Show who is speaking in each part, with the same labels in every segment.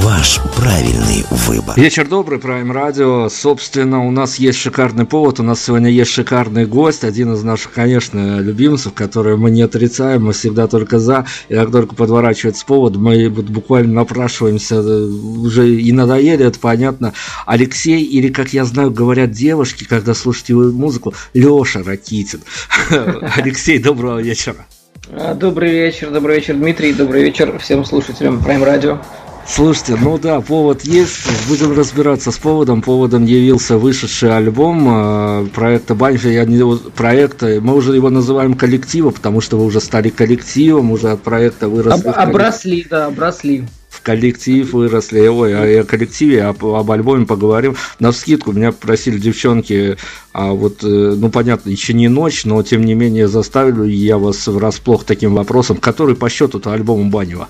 Speaker 1: Ваш правильный выбор.
Speaker 2: Вечер добрый, Prime Radio. Собственно, у нас есть шикарный повод. У нас сегодня есть шикарный гость. Один из наших, конечно, любимцев, который мы не отрицаем. Мы всегда только за. И как только подворачивается повод, мы буквально напрашиваемся. Уже и надоели, это понятно. Алексей, или, как я знаю, говорят девушки, когда слушают его музыку, Леша Ракитин. Алексей, доброго вечера.
Speaker 3: Добрый вечер, добрый вечер, Дмитрий, добрый вечер всем слушателям Prime Radio.
Speaker 2: Слушайте, ну да, повод есть. Будем разбираться с поводом. Поводом явился вышедший альбом э, проекта Банфи. Я не проекта. Мы уже его называем коллективом, потому что вы уже стали коллективом, уже от проекта выросли.
Speaker 3: Об, обросли, да, обросли
Speaker 2: в коллектив выросли. Ой, о коллективе, об, об альбоме поговорим. На скидку меня попросили девчонки, а вот, э, ну, понятно, еще не ночь, но тем не менее заставили я вас врасплох таким вопросом, который по счету-то альбому Банева.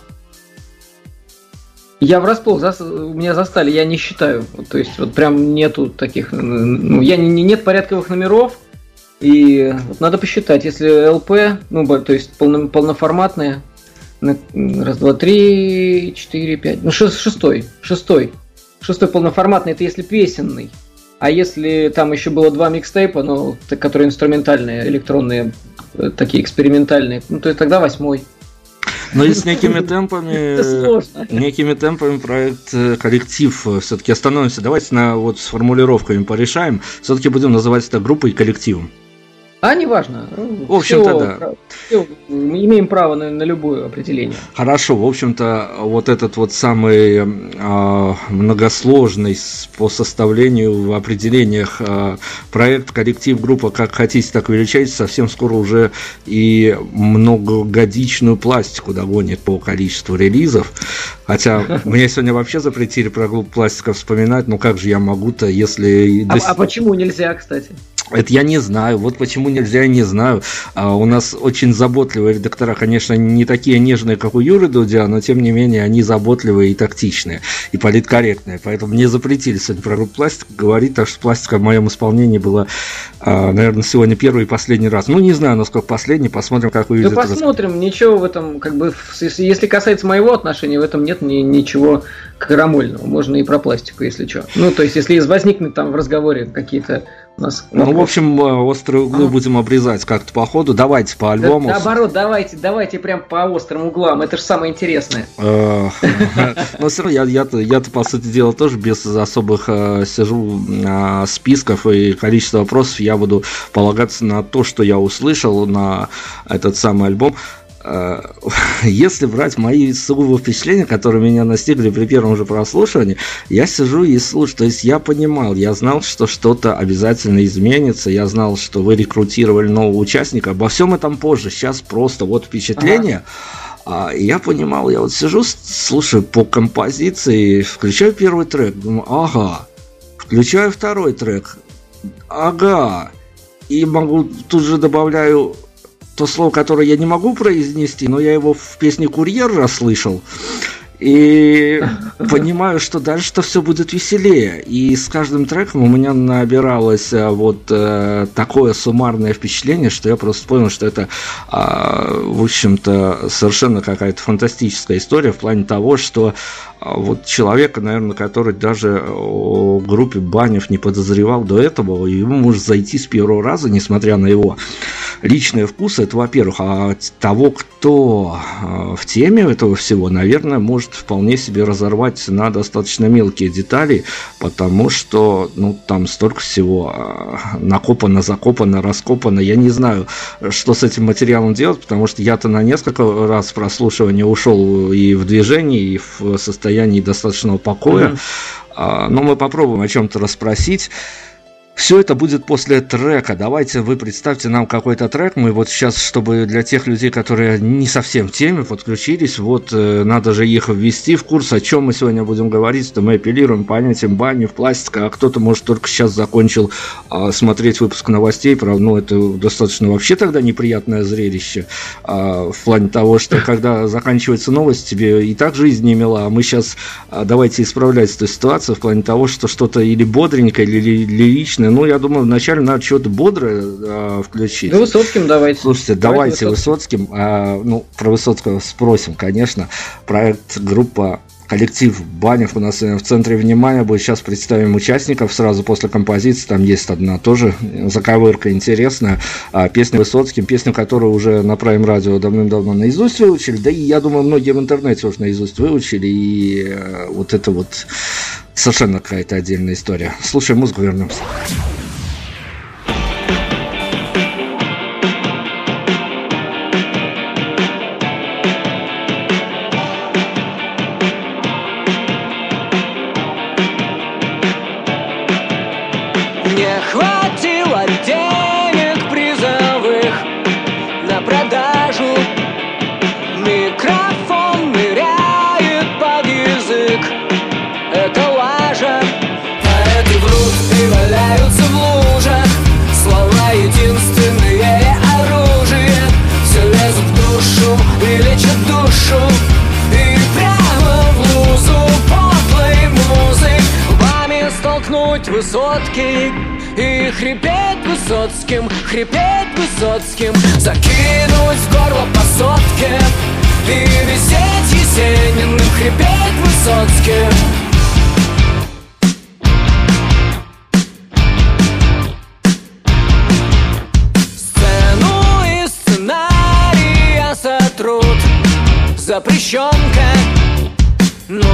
Speaker 3: Я врасплох, за, меня застали, я не считаю. То есть вот прям нету таких, ну, я не, нет порядковых номеров, и вот надо посчитать, если ЛП, ну, то есть полно, полноформатные, раз, два, три, четыре, пять, ну, шест, шестой, шестой, шестой полноформатный, это если песенный. А если там еще было два микстейпа, ну, которые инструментальные, электронные, э, такие экспериментальные, ну, то тогда восьмой.
Speaker 2: Но и с некими темпами, некими темпами проект э, коллектив э, все-таки остановимся. Давайте на вот с формулировками порешаем. Все-таки будем называть это группой и коллективом.
Speaker 3: А неважно.
Speaker 2: В общем-то, да.
Speaker 3: Все, мы имеем право на, на любое определение.
Speaker 2: Хорошо, в общем-то, вот этот вот самый э, многосложный по составлению в определениях э, проект, коллектив, группа, как хотите, так величайте, совсем скоро уже и многогодичную пластику догонит по количеству релизов. Хотя мне сегодня вообще запретили про группу пластика вспоминать, ну как же я могу-то, если...
Speaker 3: А, а почему нельзя, кстати?
Speaker 2: Это я не знаю. Вот почему нельзя, я не знаю. А у нас очень заботливые редактора, конечно, не такие нежные, как у Юры Дудя, но тем не менее они заботливые и тактичные, и политкорректные. Поэтому мне запретили сегодня про группу пластик говорить, так что пластика в моем исполнении была, а, наверное, сегодня первый и последний раз. Ну, не знаю, насколько последний, посмотрим, как увидит.
Speaker 3: Да посмотрим, раз... ничего в этом, как бы, если касается моего отношения, в этом нет ни, ничего крамольного. Можно и про пластику, если что. Ну, то есть, если возникнет там в разговоре какие-то нас
Speaker 2: ну, в общем, э, острые углы а. будем обрезать как-то по ходу. Давайте по альбому.
Speaker 3: Да, наоборот, давайте, давайте прям по острым углам. Это же самое интересное.
Speaker 2: Э, Но все равно я-то, по сути дела, тоже без особых э, сижу списков и количества вопросов. Я буду полагаться на то, что я услышал на этот самый альбом. Э, если брать мои сугубо впечатления, которые меня настигли при первом же прослушивании, я сижу и слушаю. То есть я понимал, я знал, что что-то обязательно изменится, я знал, что вы рекрутировали нового участника. Обо всем этом позже. Сейчас просто вот впечатление. Ага. А, я понимал, я вот сижу, слушаю по композиции, включаю первый трек, думаю, ага, включаю второй трек, ага, и могу тут же добавляю то слово, которое я не могу произнести, но я его в песне «Курьер» расслышал. И понимаю, что дальше-то все будет веселее. И с каждым треком у меня набиралось э, вот э, такое суммарное впечатление, что я просто понял, что это, э, в общем-то, совершенно какая-то фантастическая история в плане того, что вот человека, наверное, который даже о группе Банев не подозревал до этого, ему может зайти с первого раза, несмотря на его личные вкусы, это во-первых, а того, кто а, в теме этого всего, наверное, может вполне себе разорвать на достаточно мелкие детали, потому что, ну, там столько всего а, накопано, закопано, раскопано, я не знаю, что с этим материалом делать, потому что я-то на несколько раз прослушивания ушел и в движении, и в состоянии состоянии достаточного покоя. Mm-hmm. Но мы попробуем о чем-то расспросить. Все это будет после трека. Давайте вы представьте нам какой-то трек. Мы вот сейчас, чтобы для тех людей, которые не совсем в теме, подключились, вот э, надо же их ввести в курс, о чем мы сегодня будем говорить. То мы апеллируем понятием бани в пластика, а кто-то, может, только сейчас закончил э, смотреть выпуск новостей. Правда, ну, это достаточно вообще тогда неприятное зрелище. Э, в плане того, что когда заканчивается новость, тебе и так жизнь не мила, а мы сейчас э, давайте исправлять эту ситуацию в плане того, что что-то или бодренькое, или лиричное, ну, я думаю, вначале надо что-то бодрое э, включить.
Speaker 3: Ну, Высоцким давайте.
Speaker 2: Слушайте, давайте, давайте Высоцким. Высоцким э, ну, про Высоцкого спросим, конечно. Проект группа коллектив Банев у нас в центре внимания будет. Сейчас представим участников сразу после композиции. Там есть одна тоже заковырка интересная. А, песня Высоцким, песню, которую уже на Prime радио давным-давно наизусть выучили. Да и я думаю, многие в интернете уже наизусть выучили. И э, вот это вот совершенно какая-то отдельная история. Слушай музыку, вернемся.
Speaker 4: Высотки И хрипеть Высоцким, хрипеть Высоцким. Закинуть в горло по сотке И висеть Есениным, хрипеть Высоцким. Запрещенка Ну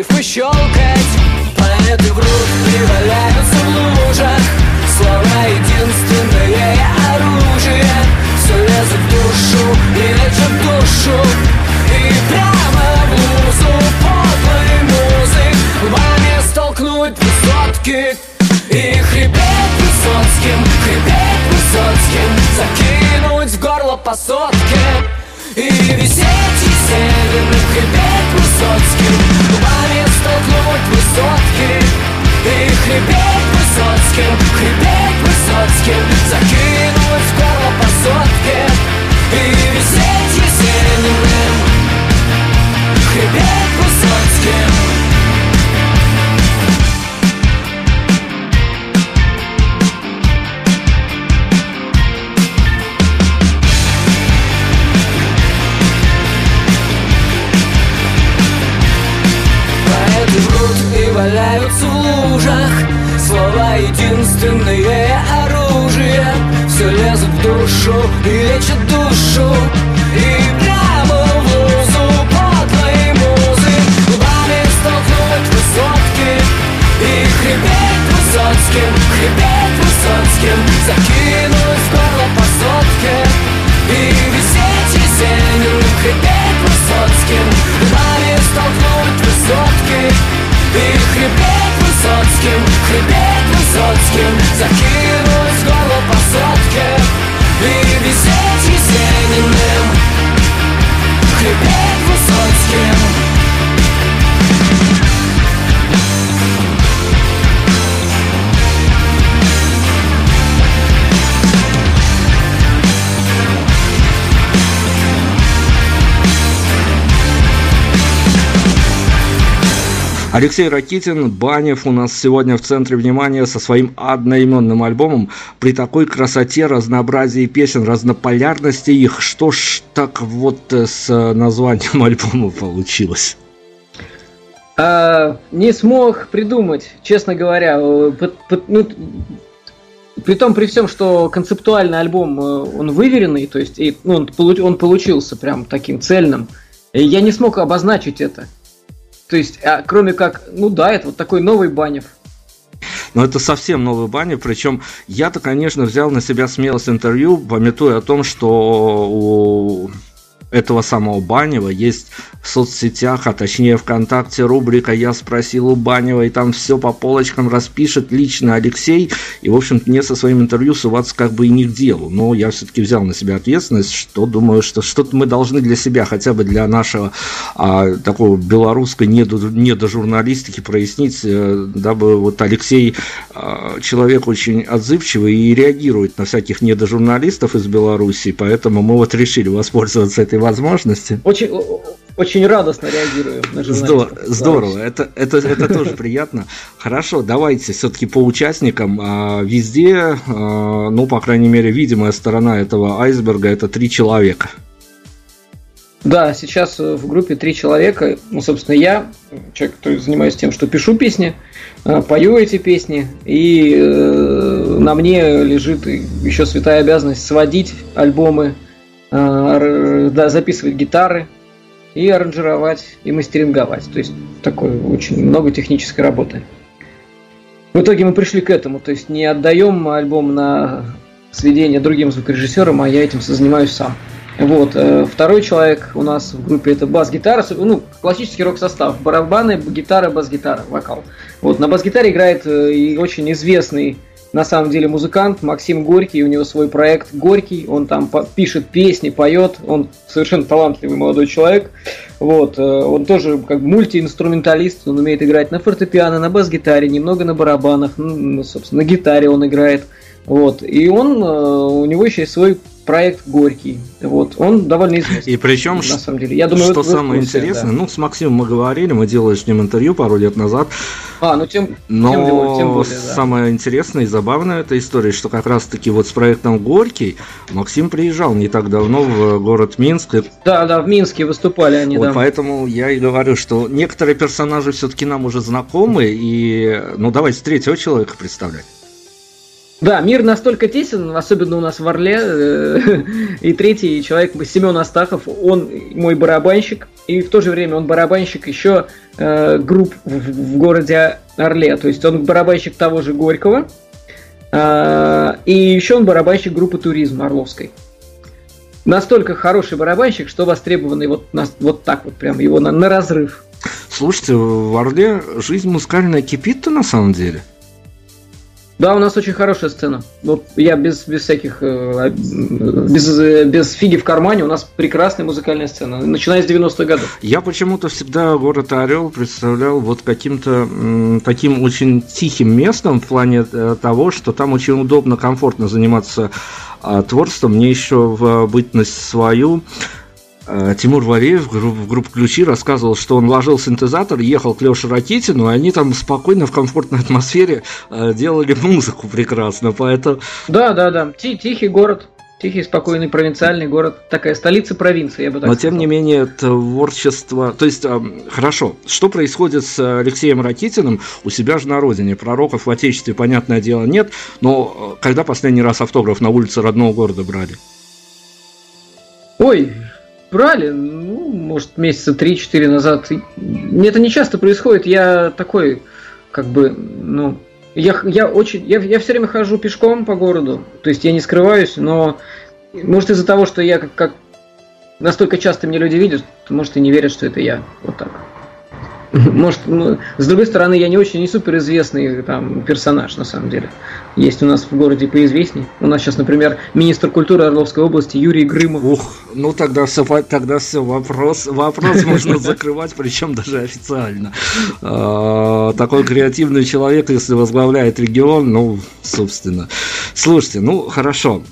Speaker 4: рифмы щелкать Поэты врут и валяются в лужах. Слова единственное оружие. Все лезет в душу и лечит душу. И прямо в лузу подлый музык Вами столкнуть высотки. И хрипеть Высоцким, хрипеть Высоцким Закинуть в горло по сотке. И висеть и северным хрипеть Высоцким Губами столкнуть высотки. И хрипеть Высоцким Хрипеть Высоцким Закинуть в горло по сотке И висеть Есениным Хрипеть Высоцким валяются в лужах. Слова единственное оружие. Все лезут в душу и лечит душу. И прямо в лузу подлой музы. Губами столкнуть высотки. И хрипеть Высоцким, хрипеть Высоцким. Закинуть Хрипеть Высоцким Закинуть горло по сотке И висеть Есениным Хрипеть Высоцким
Speaker 2: Алексей Ракитин, Банев у нас сегодня в центре внимания со своим одноименным альбомом. При такой красоте, разнообразии песен, разнополярности их, что ж так вот э, с названием альбома получилось?
Speaker 3: А, не смог придумать, честно говоря. Э, ну, при том, при всем, что концептуальный альбом, э, он выверенный, то есть и, ну, он, он получился прям таким цельным. Я не смог обозначить это. То есть, а, кроме как, ну да, это вот такой новый Банев.
Speaker 2: Но это совсем новый Банев, причем я-то, конечно, взял на себя смелость интервью, пометуя о том, что у этого самого Банева есть в соцсетях, а точнее ВКонтакте рубрика «Я спросил у Банева», и там все по полочкам распишет лично Алексей, и, в общем-то, мне со своим интервью суваться как бы и не к делу, но я все-таки взял на себя ответственность, что думаю, что что-то мы должны для себя, хотя бы для нашего а, такого белорусской недожурналистики прояснить, э, дабы вот Алексей а, человек очень отзывчивый и реагирует на всяких недожурналистов из Беларуси, поэтому мы вот решили воспользоваться этой возможностью.
Speaker 3: Очень, очень радостно реагирую на
Speaker 2: Здорово, здорово. Это, это, это тоже приятно. Хорошо, давайте все-таки по участникам. А, везде, а, ну, по крайней мере, видимая сторона этого айсберга это три человека.
Speaker 3: Да, сейчас в группе три человека. Ну, собственно, я, человек, который занимаюсь тем, что пишу песни, а, пою эти песни, и э, на мне лежит еще святая обязанность сводить альбомы, э, да, записывать гитары, и аранжировать, и мастеринговать. То есть такое очень много технической работы. В итоге мы пришли к этому, то есть не отдаем альбом на сведение другим звукорежиссерам, а я этим занимаюсь сам. Вот. Э, второй человек у нас в группе это бас-гитара, ну, классический рок-состав. Барабаны, гитара, бас-гитара, вокал. Вот. На бас-гитаре играет э, и очень известный на самом деле музыкант Максим Горький, у него свой проект Горький, он там пишет песни, поет, он совершенно талантливый молодой человек, вот, э, он тоже как мультиинструменталист, он умеет играть на фортепиано, на бас-гитаре, немного на барабанах, ну, собственно, на гитаре он играет, вот, и он, э, у него еще есть свой проект Горький. Вот, он довольно известный.
Speaker 2: И причем, на самом деле. Я думаю, что самое курсе, интересное, да. ну, с Максимом мы говорили, мы делали с ним интервью пару лет назад.
Speaker 3: А, ну тем,
Speaker 2: Но тем, более, тем более, да. самое интересное и забавное эта история, что как раз-таки вот с проектом Горький Максим приезжал не так давно в город Минск.
Speaker 3: Да, да, в Минске выступали они,
Speaker 2: вот
Speaker 3: да.
Speaker 2: Поэтому я и говорю, что некоторые персонажи все-таки нам уже знакомы, и ну давайте третьего человека представлять.
Speaker 3: Да, мир настолько тесен, особенно у нас в Орле. Э, и третий человек, Семен Астахов, он мой барабанщик, и в то же время он барабанщик еще э, групп в, городе Орле. То есть он барабанщик того же Горького, э, и еще он барабанщик группы туризм Орловской. Настолько хороший барабанщик, что востребованный вот, вот так вот, прям его на, на разрыв.
Speaker 2: Слушайте, в Орле жизнь музыкальная кипит-то на самом деле.
Speaker 3: Да, у нас очень хорошая сцена. Вот я без, без всяких, э, без, без фиги в кармане, у нас прекрасная музыкальная сцена, начиная с 90-х годов.
Speaker 2: Я почему-то всегда город Орел представлял вот каким-то таким очень тихим местом в плане э, того, что там очень удобно, комфортно заниматься а, творчеством. Мне еще в бытность свою Э, Тимур Валеев в группе «Ключи» рассказывал, что он ложил синтезатор, ехал к Леше Ракитину, и они там спокойно, в комфортной атмосфере э, делали музыку прекрасно, поэтому...
Speaker 3: Да, да, да, тихий город. Тихий, спокойный, провинциальный город. Такая столица провинции, я бы так
Speaker 2: Но, сказал. тем не менее, творчество... То есть, э, хорошо, что происходит с Алексеем Ракитиным у себя же на родине? Пророков в Отечестве, понятное дело, нет. Но когда последний раз автограф на улице родного города брали?
Speaker 3: Ой, брали, ну, может, месяца 3-4 назад. Это не часто происходит. Я такой, как бы, ну, я, я очень, я, я все время хожу пешком по городу, то есть я не скрываюсь, но может из-за того, что я как, как настолько часто меня люди видят, может и не верят, что это я. Вот так. Может, ну, с другой стороны, я не очень не суперизвестный там персонаж, на самом деле. Есть у нас в городе поизвестней. У нас сейчас, например, министр культуры Орловской области Юрий Грымов.
Speaker 2: Ух, ну тогда все, тогда все, вопрос, вопрос можно закрывать, причем даже официально. А, такой креативный человек, если возглавляет регион, ну, собственно. Слушайте, ну, хорошо.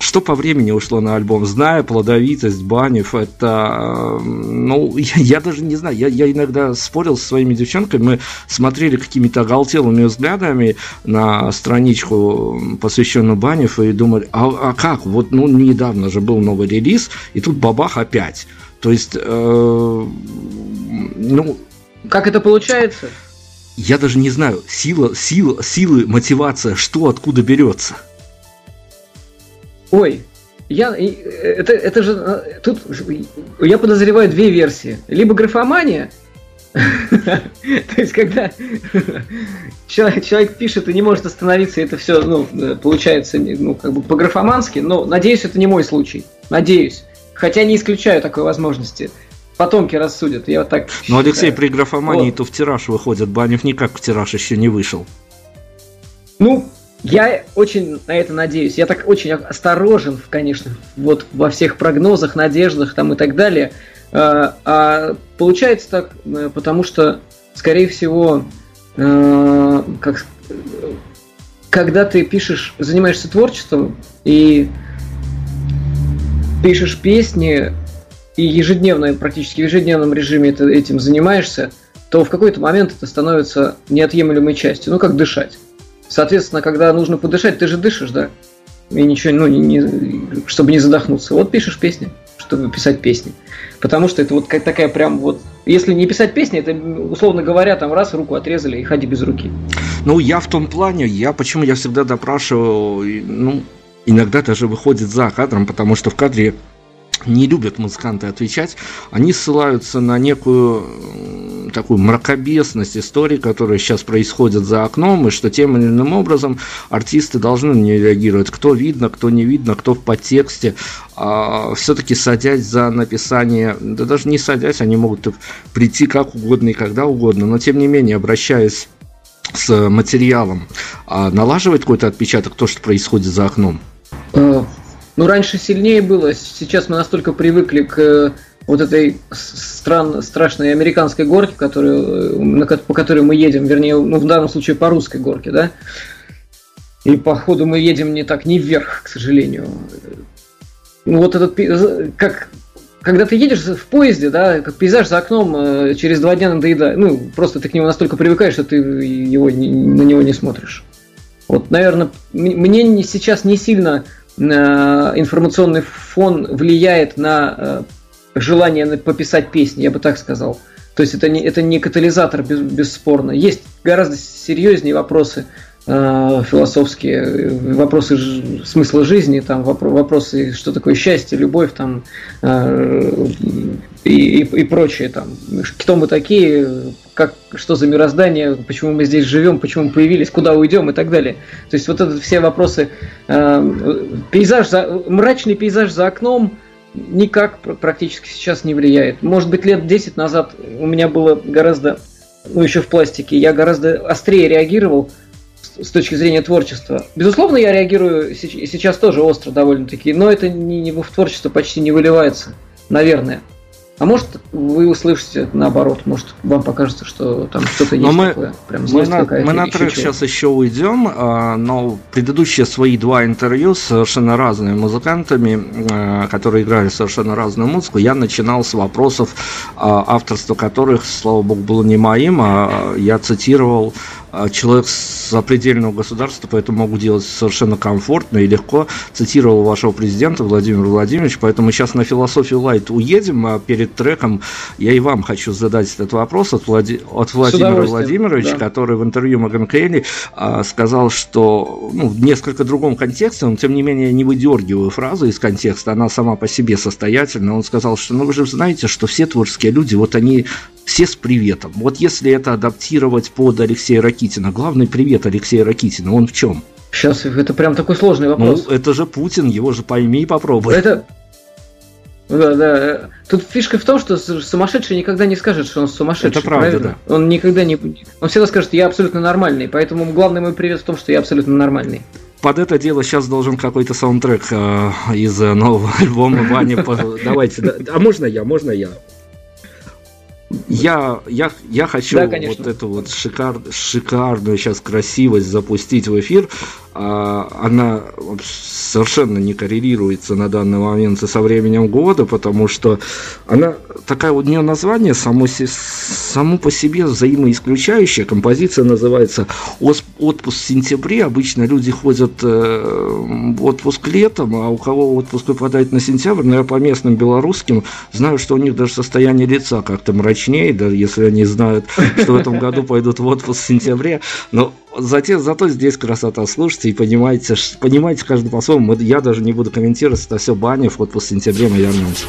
Speaker 2: Что по времени ушло на альбом? Зная плодовитость Банев, это, ну, я, я даже не знаю, я, я иногда спорил со своими девчонками, мы смотрели какими-то оголтелыми взглядами на страничку, посвященную Банев, и думали, а, а как, вот, ну, недавно же был новый релиз, и тут бабах опять. То есть, э, ну...
Speaker 3: Как это получается?
Speaker 2: Я даже не знаю, сила, сила, силы, мотивация, что откуда берется.
Speaker 3: Ой, я, это, это же, э, тут я подозреваю две версии. Либо графомания, то есть, когда человек, пишет и не может остановиться, это все, ну, получается, ну, как бы по-графомански, но надеюсь, это не мой случай. Надеюсь. Хотя не исключаю такой возможности. Потомки рассудят, я вот так
Speaker 2: Ну, Алексей, при графомании то в тираж выходит, Банев никак в тираж еще не вышел.
Speaker 3: Ну, я очень на это надеюсь. Я так очень осторожен, конечно, вот во всех прогнозах, надеждах там и так далее. А, а получается так, э, потому что, скорее всего, э, как, когда ты пишешь, занимаешься творчеством и пишешь песни и ежедневно, практически в ежедневном режиме это, этим занимаешься, то в какой-то момент это становится неотъемлемой частью. Ну, как дышать. Соответственно, когда нужно подышать, ты же дышишь, да? И ничего, ну, не, не, чтобы не задохнуться. Вот пишешь песни, чтобы писать песни. Потому что это вот такая прям вот... Если не писать песни, это, условно говоря, там раз руку отрезали и ходи без руки.
Speaker 2: Ну, я в том плане, я почему я всегда допрашиваю, ну, иногда даже выходит за кадром, потому что в кадре не любят музыканты отвечать, они ссылаются на некую такую мракобесность истории, которая сейчас происходит за окном, и что тем или иным образом артисты должны на нее реагировать. Кто видно, кто не видно, кто в подтексте. А все-таки садясь за написание, да даже не садясь, они могут прийти как угодно и когда угодно, но тем не менее, обращаясь с материалом, а налаживает какой-то отпечаток то, что происходит за окном?
Speaker 3: Э, ну, раньше сильнее было, сейчас мы настолько привыкли к э, вот этой стран, страшной американской горке, которую, на, по которой мы едем, вернее, ну, в данном случае по русской горке, да, и походу мы едем не так, не вверх, к сожалению. Ну, вот этот, как, когда ты едешь в поезде, да, как пейзаж за окном э, через два дня надоедает, ну, просто ты к нему настолько привыкаешь, что ты его, на него не смотришь. Вот, наверное, мне сейчас не сильно Э, информационный фон влияет на э, желание пописать песни, я бы так сказал. То есть это не, это не катализатор, без, бесспорно. Есть гораздо серьезнее вопросы э, философские, вопросы смысла жизни, там, вопросы, что такое счастье, любовь, там, э, и, и, и прочее. Там. Кто мы такие, как, что за мироздание, почему мы здесь живем, почему мы появились, куда уйдем и так далее. То есть вот это все вопросы. Э, пейзаж, за, мрачный пейзаж за окном никак практически сейчас не влияет. Может быть, лет 10 назад у меня было гораздо, ну еще в пластике, я гораздо острее реагировал с точки зрения творчества. Безусловно, я реагирую сейчас тоже остро довольно-таки, но это не, не в творчество почти не выливается, наверное. А может, вы услышите наоборот, может, вам покажется, что там что-то есть
Speaker 2: мы, такое. Прям мы на, мы на трек чего. сейчас еще уйдем, а, но предыдущие свои два интервью с совершенно разными музыкантами, а, которые играли совершенно разную музыку, я начинал с вопросов, а, авторства которых, слава богу, было не моим, а я цитировал человек с запредельного государства, поэтому могу делать совершенно комфортно и легко. Цитировал вашего президента Владимира Владимировича, поэтому сейчас на философию лайт уедем, а перед треком я и вам хочу задать этот вопрос от, Влади... от Владимира Владимировича, да. который в интервью Меган Кейли а, сказал, что ну, в несколько другом контексте, но тем не менее не выдергиваю фразу из контекста, она сама по себе состоятельна. Он сказал, что ну вы же знаете, что все творческие люди, вот они все с приветом. Вот если это адаптировать под Алексея Ракитина, главный привет Алексея Ракитина, он в чем?
Speaker 3: Сейчас, это прям такой сложный вопрос.
Speaker 2: Ну, это же Путин, его же пойми и попробуй.
Speaker 3: Это, да, да. Тут фишка в том, что сумасшедший никогда не скажет, что он сумасшедший.
Speaker 2: Это правда, правильно?
Speaker 3: да. Он никогда не... Он всегда скажет, я абсолютно нормальный. Поэтому главный мой привет в том, что я абсолютно нормальный.
Speaker 2: Под это дело сейчас должен какой-то саундтрек э, из нового альбома Вани. Давайте, да. а можно я, можно я? Я, я, я хочу да, вот эту вот шикар, шикарную сейчас красивость запустить в эфир. А, она совершенно не коррелируется на данный момент со временем года, потому что она такая у нее название само, само по себе взаимоисключающее. Композиция называется «Отпуск в сентябре». Обычно люди ходят э, в отпуск летом, а у кого отпуск выпадает на сентябрь, но я по местным белорусским знаю, что у них даже состояние лица как-то мрачнее, да, если они знают, что в этом году пойдут в отпуск в сентябре. Но Зато, зато здесь красота. Слушайте и понимаете, понимаете каждый по-своему. Я даже не буду комментировать, это все баня, вот после сентября мы вернемся.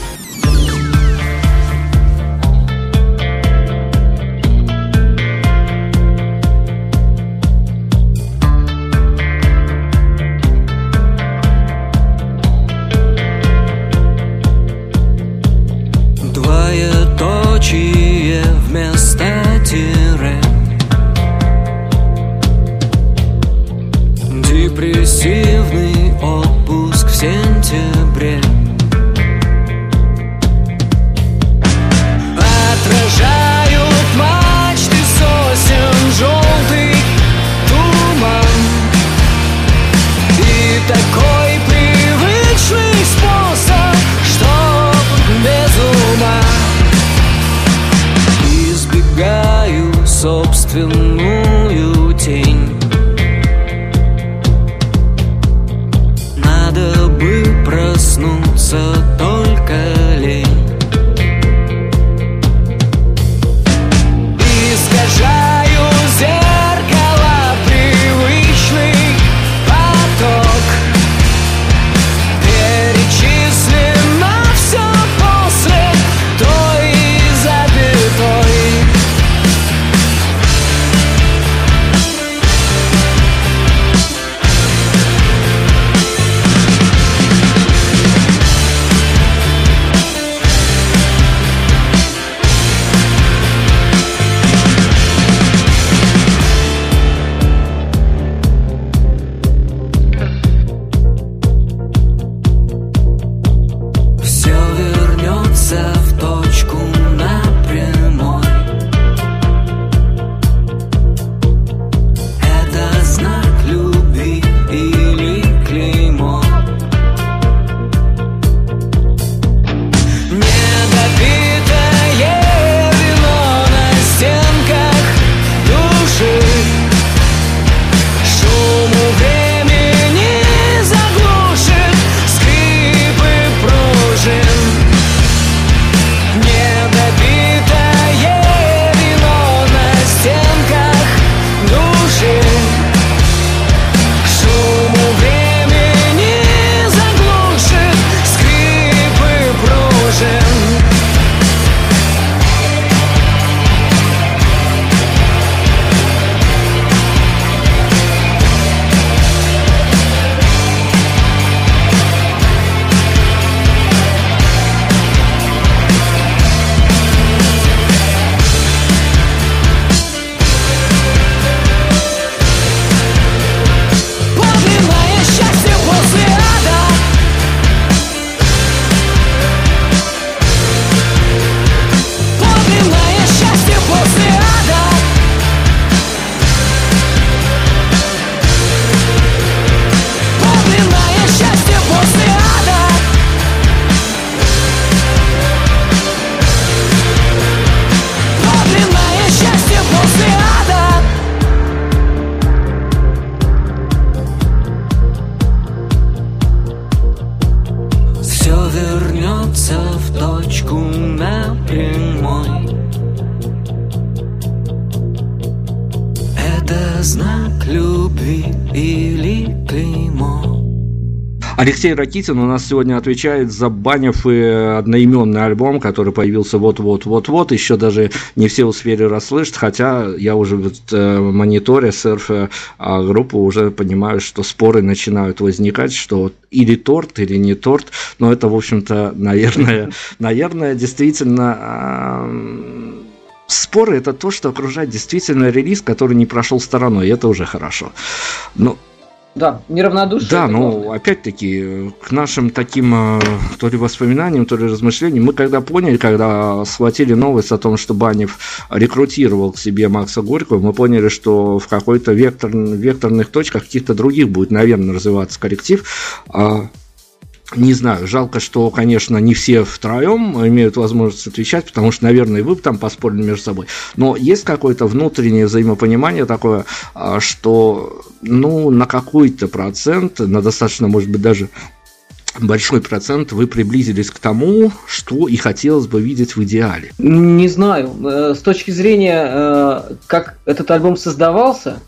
Speaker 2: Алексей Ракитин у нас сегодня отвечает за Банев и одноименный альбом, который появился вот-вот-вот-вот. Еще даже не все успели расслышать, хотя я уже вот, э, мониторя, серфя а, группу, уже понимаю, что споры начинают возникать, что или торт, или не торт. Но это, в общем-то, наверное, наверное, действительно... а, Споры это то, что окружает действительно релиз, который не прошел стороной, и это уже хорошо. Но
Speaker 3: Да, неравнодушие.
Speaker 2: да,
Speaker 3: главное.
Speaker 2: опять-таки, к нашим таким э, то ли воспоминаниям, то ли размышлениям, мы когда поняли, когда схватили новость о том, что Банев рекрутировал к себе Макса Горького, мы поняли, что в какой-то вектор, векторных точках каких-то других будет, наверное, развиваться коллектив. Не знаю, жалко, что, конечно, не все втроем имеют возможность отвечать, потому что, наверное, вы бы там поспорили между собой. Но есть какое-то внутреннее взаимопонимание такое, а, что, ну, на какой-то процент, на достаточно, может быть, даже большой процент вы приблизились к тому, что и хотелось бы видеть в идеале.
Speaker 3: Не знаю. Э, С точки зрения, э, как этот альбом создавался,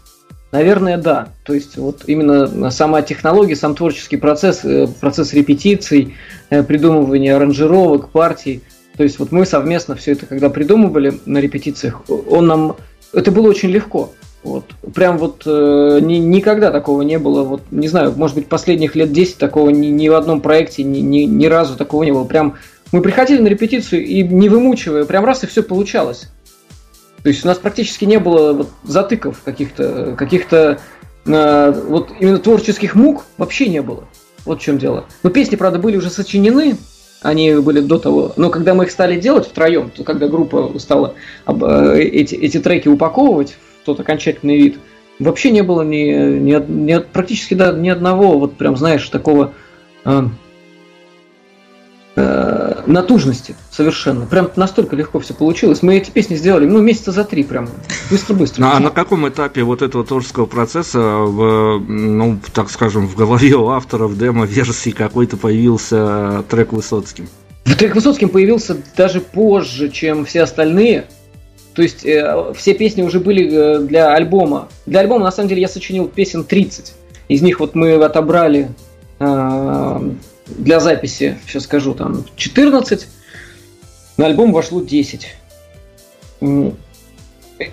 Speaker 3: наверное, да. То есть вот именно сама технология, сам творческий процесс, э, процесс репетиций, э, придумывания аранжировок, партий. То есть вот мы совместно все это, когда придумывали на репетициях, он нам... Это было очень легко. Вот. Прям вот э, ни- никогда такого не было. Вот, не знаю, может быть, последних лет 10 такого ни, ни в одном проекте ни, ни, ни разу такого не было. Прям мы приходили на репетицию и не вымучивая, прям раз и все получалось. То есть у нас практически не было вот затыков каких-то, каких-то э, вот именно творческих мук вообще не было. Вот в чем дело. Но песни, правда, были уже сочинены, они были до того. Но когда мы их стали делать втроем, то когда группа стала э, эти, эти треки упаковывать в тот окончательный вид, вообще не было ни, ни, ни практически да, ни одного, вот прям, знаешь, такого э, э, натужности совершенно. Прям настолько легко все получилось. Мы эти песни сделали, ну, месяца за три прям.
Speaker 2: быстро-быстро. А на каком этапе вот этого творческого процесса, в, ну, так скажем, в голове у авторов демо-версии какой-то появился трек Высоцким?
Speaker 3: Трек Высоцким появился даже позже, чем все остальные. То есть э, все песни уже были э, для альбома. Для альбома, на самом деле, я сочинил песен 30. Из них вот мы отобрали э, для записи, сейчас скажу, там 14. На альбом вошло 10.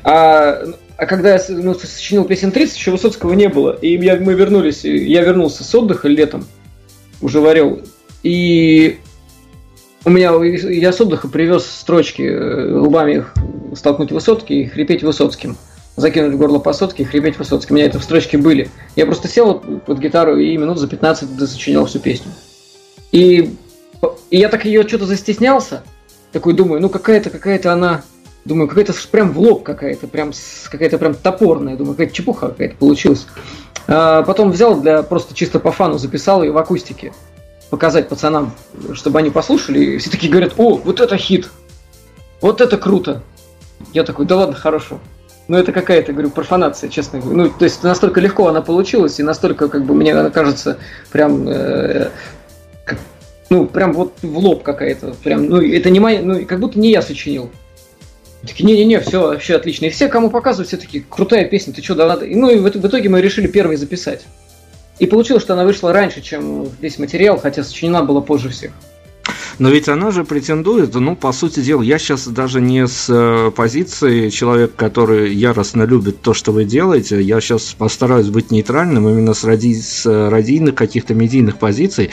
Speaker 3: А, а когда я ну, сочинил песен 30, еще Высоцкого не было. И я, мы вернулись, я вернулся с отдыха летом, уже варил. И у меня, я с отдыха привез строчки, э, лбами их столкнуть Высоцкий и хрипеть Высоцким. Закинуть в горло Посоцкий и хрипеть Высоцким. У меня это в строчке были. Я просто сел под гитару и минут за 15 сочинял всю песню. И, и я так ее что-то застеснялся. Такой думаю, ну какая-то, какая-то она Думаю, какая-то прям в лоб какая-то, прям какая-то прям топорная. Думаю, какая-то чепуха какая-то получилась. А потом взял для просто чисто по фану, записал ее в акустике. Показать пацанам, чтобы они послушали. И все такие говорят, о, вот это хит. Вот это круто. Я такой, да ладно, хорошо. Ну, это какая-то, говорю, профанация, честно говорю. Ну, то есть настолько легко она получилась, и настолько, как бы, мне она кажется, прям, э, ну, прям вот в лоб какая-то. Прям, ну, это не моя, ну, как будто не я сочинил. Такие, не-не-не, все вообще отлично. И все, кому показывают, все такие, крутая песня, ты что, да надо. И, ну и в, в итоге мы решили первой записать. И получилось, что она вышла раньше, чем весь материал, хотя сочинена была позже всех.
Speaker 2: Но ведь она же претендует, ну, по сути дела, я сейчас даже не с э, позиции человека, который яростно любит то, что вы делаете, я сейчас постараюсь быть нейтральным именно с, ради, с радийных каких-то медийных позиций.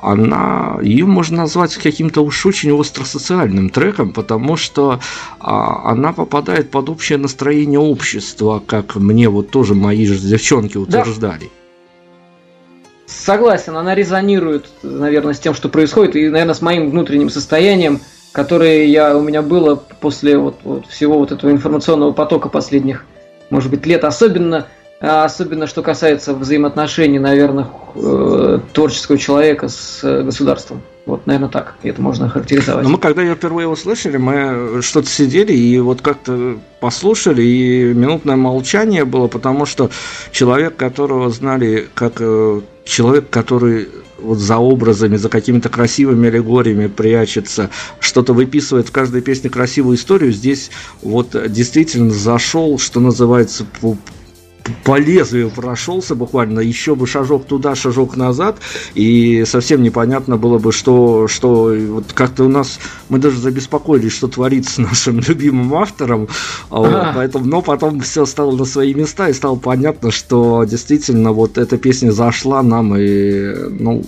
Speaker 2: Она, ее можно назвать каким-то уж очень остросоциальным треком, потому что а, она попадает под общее настроение общества, как мне вот тоже мои же девчонки утверждали. Да.
Speaker 3: Согласен, она резонирует, наверное, с тем, что происходит, и, наверное, с моим внутренним состоянием, которое я, у меня было после вот, вот всего вот этого информационного потока последних, может быть, лет. Особенно, особенно что касается взаимоотношений, наверное, э, творческого человека с государством. Вот, наверное, так это можно характеризовать.
Speaker 2: Но мы, когда ее впервые услышали, мы что-то сидели и вот как-то послушали, и минутное молчание было, потому что человек, которого знали как э, человек, который вот за образами, за какими-то красивыми аллегориями прячется, что-то выписывает в каждой песне красивую историю, здесь вот действительно зашел, что называется, по лезвию прошелся буквально, еще бы шажок туда, шажок назад, и совсем непонятно было бы, что, что вот как-то у нас, мы даже забеспокоились, что творится с нашим любимым автором, а. вот, поэтому, но потом все стало на свои места, и стало понятно, что действительно вот эта песня зашла нам, и, ну,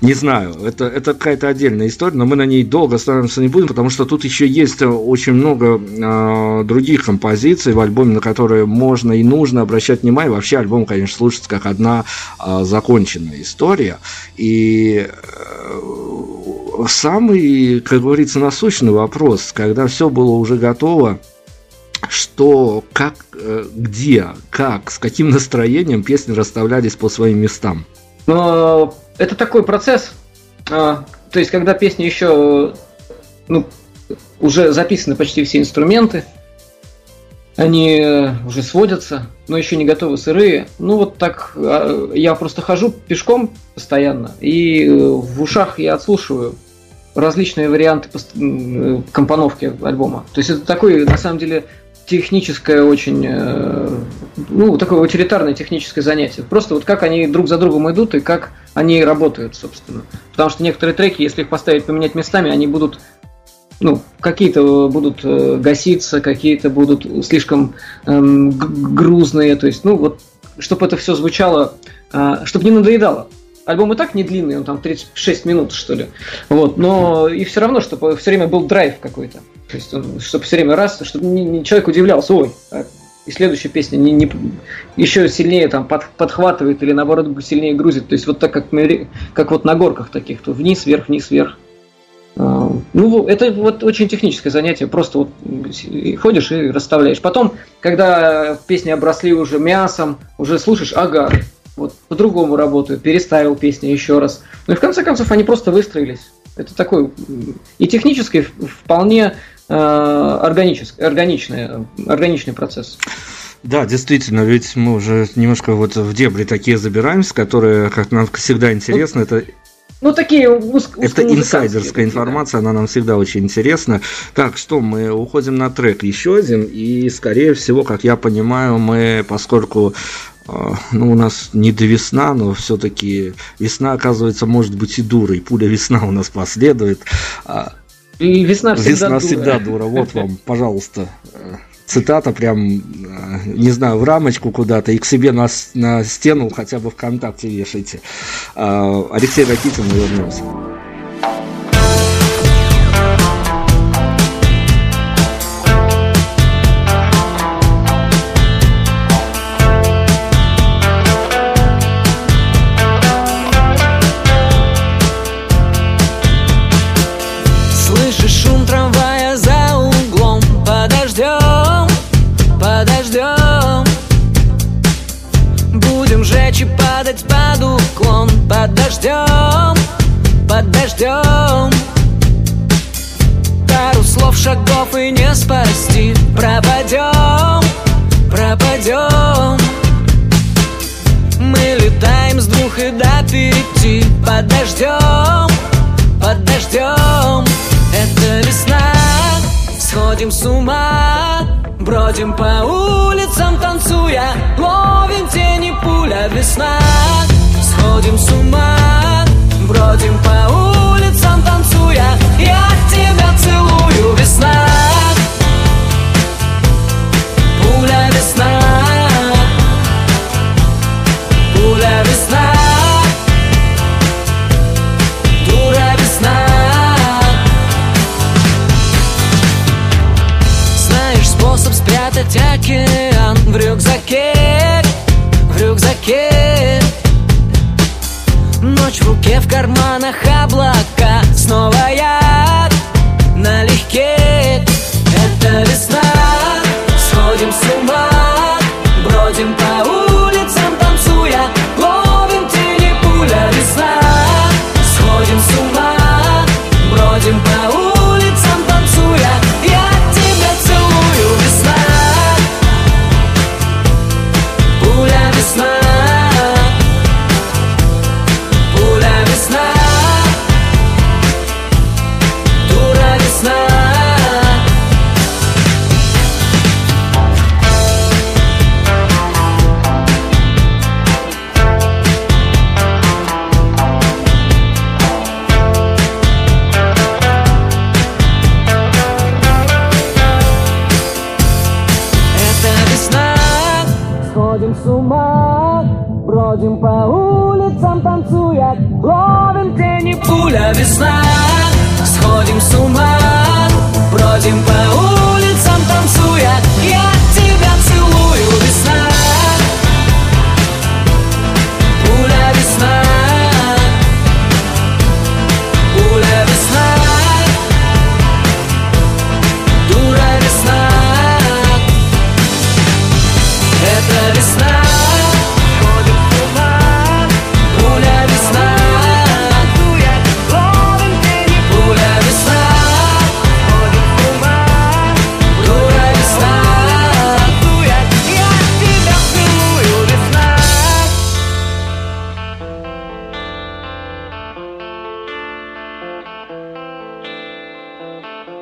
Speaker 2: не знаю, это, это какая-то отдельная история, но мы на ней долго останавливаться не будем, потому что тут еще есть очень много э, других композиций в альбоме, на которые можно и нужно обращать внимание. Вообще альбом, конечно, слушается как одна э, законченная история. И э, самый, как говорится, насущный вопрос, когда все было уже готово, что, как, э, где, как, с каким настроением песни расставлялись по своим местам.
Speaker 3: Но это такой процесс. А, то есть, когда песня еще ну, уже записаны почти все инструменты, они уже сводятся, но еще не готовы сырые. Ну вот так а, я просто хожу пешком постоянно, и э, в ушах я отслушиваю различные варианты компоновки альбома. То есть это такой, на самом деле, техническое очень, э, ну, такое утилитарное техническое занятие. Просто вот как они друг за другом идут и как они работают, собственно. Потому что некоторые треки, если их поставить, поменять местами, они будут, ну, какие-то будут э, гаситься, какие-то будут слишком эм, грузные, то есть, ну, вот, чтобы это все звучало, э, чтобы не надоедало. Альбом и так не длинный, он там 36 минут, что ли. Вот, но и все равно, чтобы все время был драйв какой-то. То есть, он, чтобы все время раз, чтобы не, не, человек удивлялся, ой, а и следующая песня не, не, еще сильнее там под, подхватывает или наоборот сильнее грузит. То есть вот так как, мы, как вот на горках таких, то вниз, вверх, вниз, вверх. А, ну, это вот очень техническое занятие, просто вот ходишь и расставляешь. Потом, когда песни обросли уже мясом, уже слушаешь, ага, вот по-другому работают, переставил песни еще раз. Ну и в конце концов они просто выстроились. Это такой и технически вполне органический, органичный, органичный процесс.
Speaker 2: Да, действительно, ведь мы уже немножко вот в дебри такие забираемся, которые, как нам всегда интересно, это
Speaker 3: ну, такие узк,
Speaker 2: Это инсайдерская информация, да. она нам всегда очень интересна. Так, что, мы уходим на трек еще один, и, скорее всего, как я понимаю, мы, поскольку а, ну, у нас не до весна, но все-таки весна, оказывается, может быть и дурой. Пуля весна у нас последует.
Speaker 3: И весна всегда
Speaker 2: весна
Speaker 3: дура.
Speaker 2: всегда дура. Вот вам, пожалуйста, цитата прям, э, не знаю, в рамочку куда-то и к себе на, на стену хотя бы ВКонтакте вешайте. А, Алексей Ракитин, мы
Speaker 4: двух и до пяти Под дождем, под дождем Это весна, сходим с ума Бродим по улицам, танцуя Ловим тени, пуля, весна. Сходим с ума Бродим по улицам, танцуя Я тебя целую, спрятать океан В рюкзаке В рюкзаке. Ночь в руке, в карманах облака Снова я налегке. Это весна,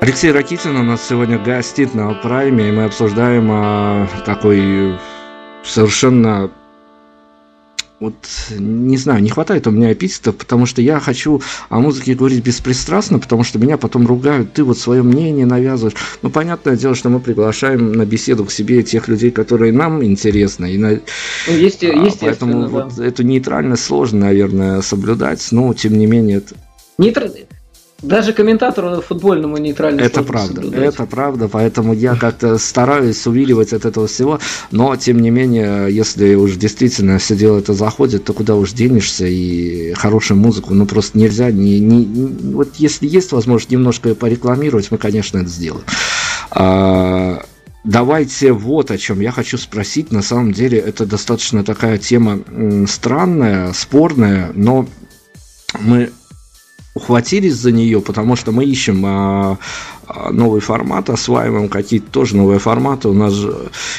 Speaker 2: Алексей Ракитин у нас сегодня гостит на Прайме, и мы обсуждаем а, такой совершенно вот не знаю, не хватает у меня эпитетов, потому что я хочу о музыке говорить беспристрастно, потому что меня потом ругают, ты вот свое мнение навязываешь. Ну, понятное дело, что мы приглашаем на беседу к себе тех людей, которые нам интересны. И на...
Speaker 3: Ну, есть,
Speaker 2: а, Поэтому
Speaker 3: да.
Speaker 2: вот эту нейтральность сложно, наверное, соблюдать, но тем не менее это,
Speaker 3: Нейтр- Даже комментатору футбольному нейтрально
Speaker 2: Это правда,
Speaker 3: соблюдать.
Speaker 2: это правда, поэтому я как-то стараюсь увиливать от этого всего, но тем не менее, если уж действительно все дело это заходит, то куда уж денешься и хорошую музыку, ну просто нельзя, не, не, вот если есть возможность немножко ее порекламировать, мы, конечно, это сделаем. А, Давайте вот о чем я хочу спросить. На самом деле это достаточно такая тема странная, спорная, но мы ухватились за нее, потому что мы ищем а, новый формат, осваиваем какие-то тоже новые форматы. У нас же...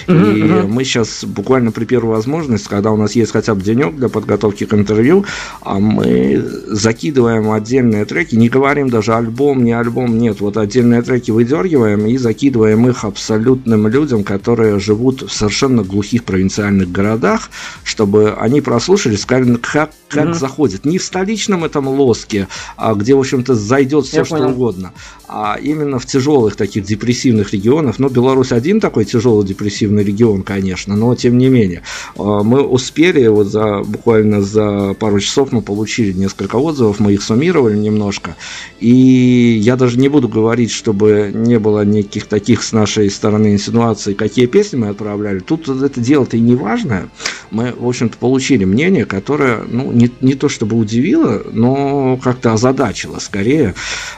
Speaker 2: И
Speaker 3: мгм.
Speaker 2: мы сейчас буквально при первой возможности, когда у нас есть хотя бы денек для подготовки к интервью, а мы закидываем отдельные треки, не говорим даже альбом, не альбом, нет, вот отдельные треки выдергиваем и закидываем их абсолютным людям, которые живут в совершенно глухих провинциальных городах, чтобы они прослушали, сказали, «Ну, как, как
Speaker 3: Мгм.
Speaker 2: заходит. Не в столичном этом лоске, а где, в общем-то, зайдет все,
Speaker 3: Я
Speaker 2: что
Speaker 3: понял.
Speaker 2: угодно, а именно в тяжелых таких депрессивных регионах. Ну, Беларусь один такой тяжелый депрессивный регион, конечно, но тем не менее. А, Мы успели, вот за буквально за пару часов мы получили несколько отзывов, мы их суммировали немножко. И я даже не буду говорить, чтобы не было никаких таких с нашей стороны инсинуаций, какие песни мы отправляли. Тут это дело-то и не важное. Мы, в общем-то, получили мнение, которое, ну, не, не то чтобы удивило, но как-то озадачило скорее.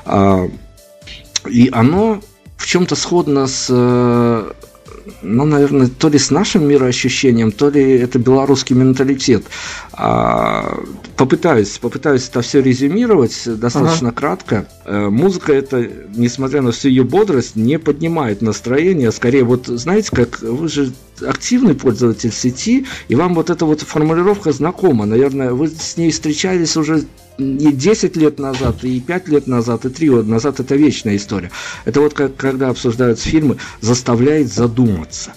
Speaker 2: А, И оно в чем-то сходно с э, ну, наверное, то ли с нашим мироощущением, то ли это белорусский менталитет. А, попытаюсь, попытаюсь это все резюмировать достаточно кратко. Э, Музыка это, несмотря на всю ее бодрость, не поднимает настроение. Скорее, вот знаете, как вы же активный пользователь сети, и вам вот эта вот формулировка знакома. Наверное, вы с ней встречались уже и 10 лет назад, и 5 лет назад, и 3 года назад, это вечная история. Это вот как, когда обсуждаются фильмы, заставляет задуматься.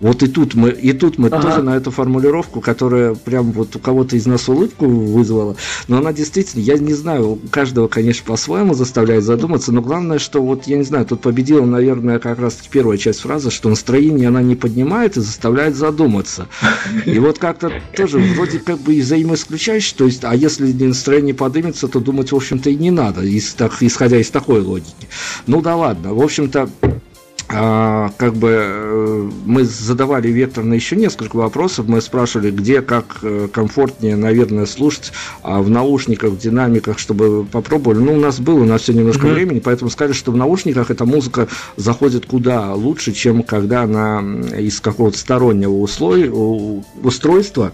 Speaker 2: Вот и тут мы, и тут мы
Speaker 3: Ага.
Speaker 2: тоже на эту формулировку, которая прям вот у кого-то из нас улыбку вызвала, но она действительно, я не знаю, у каждого, конечно, по-своему заставляет задуматься, но главное, что вот, я не знаю, тут победила, наверное, как раз-таки первая часть фразы, что настроение она не поднимает и заставляет задуматься. И вот как-то тоже вроде как бы и взаимоисключающий, то есть, а если настроение поднимется, то думать, в общем-то, и не надо, из, так, исходя из такой логики. Ну да ладно, в общем-то, как бы э, мы задавали векторно еще несколько вопросов. Мы спрашивали, где как э, комфортнее, наверное, слушать а в наушниках, в динамиках, чтобы попробовали. Ну, у нас было на все немножко
Speaker 3: Мгм.
Speaker 2: времени, поэтому сказали, что в наушниках эта музыка заходит куда лучше, чем когда она из какого-то стороннего услой- у- устройства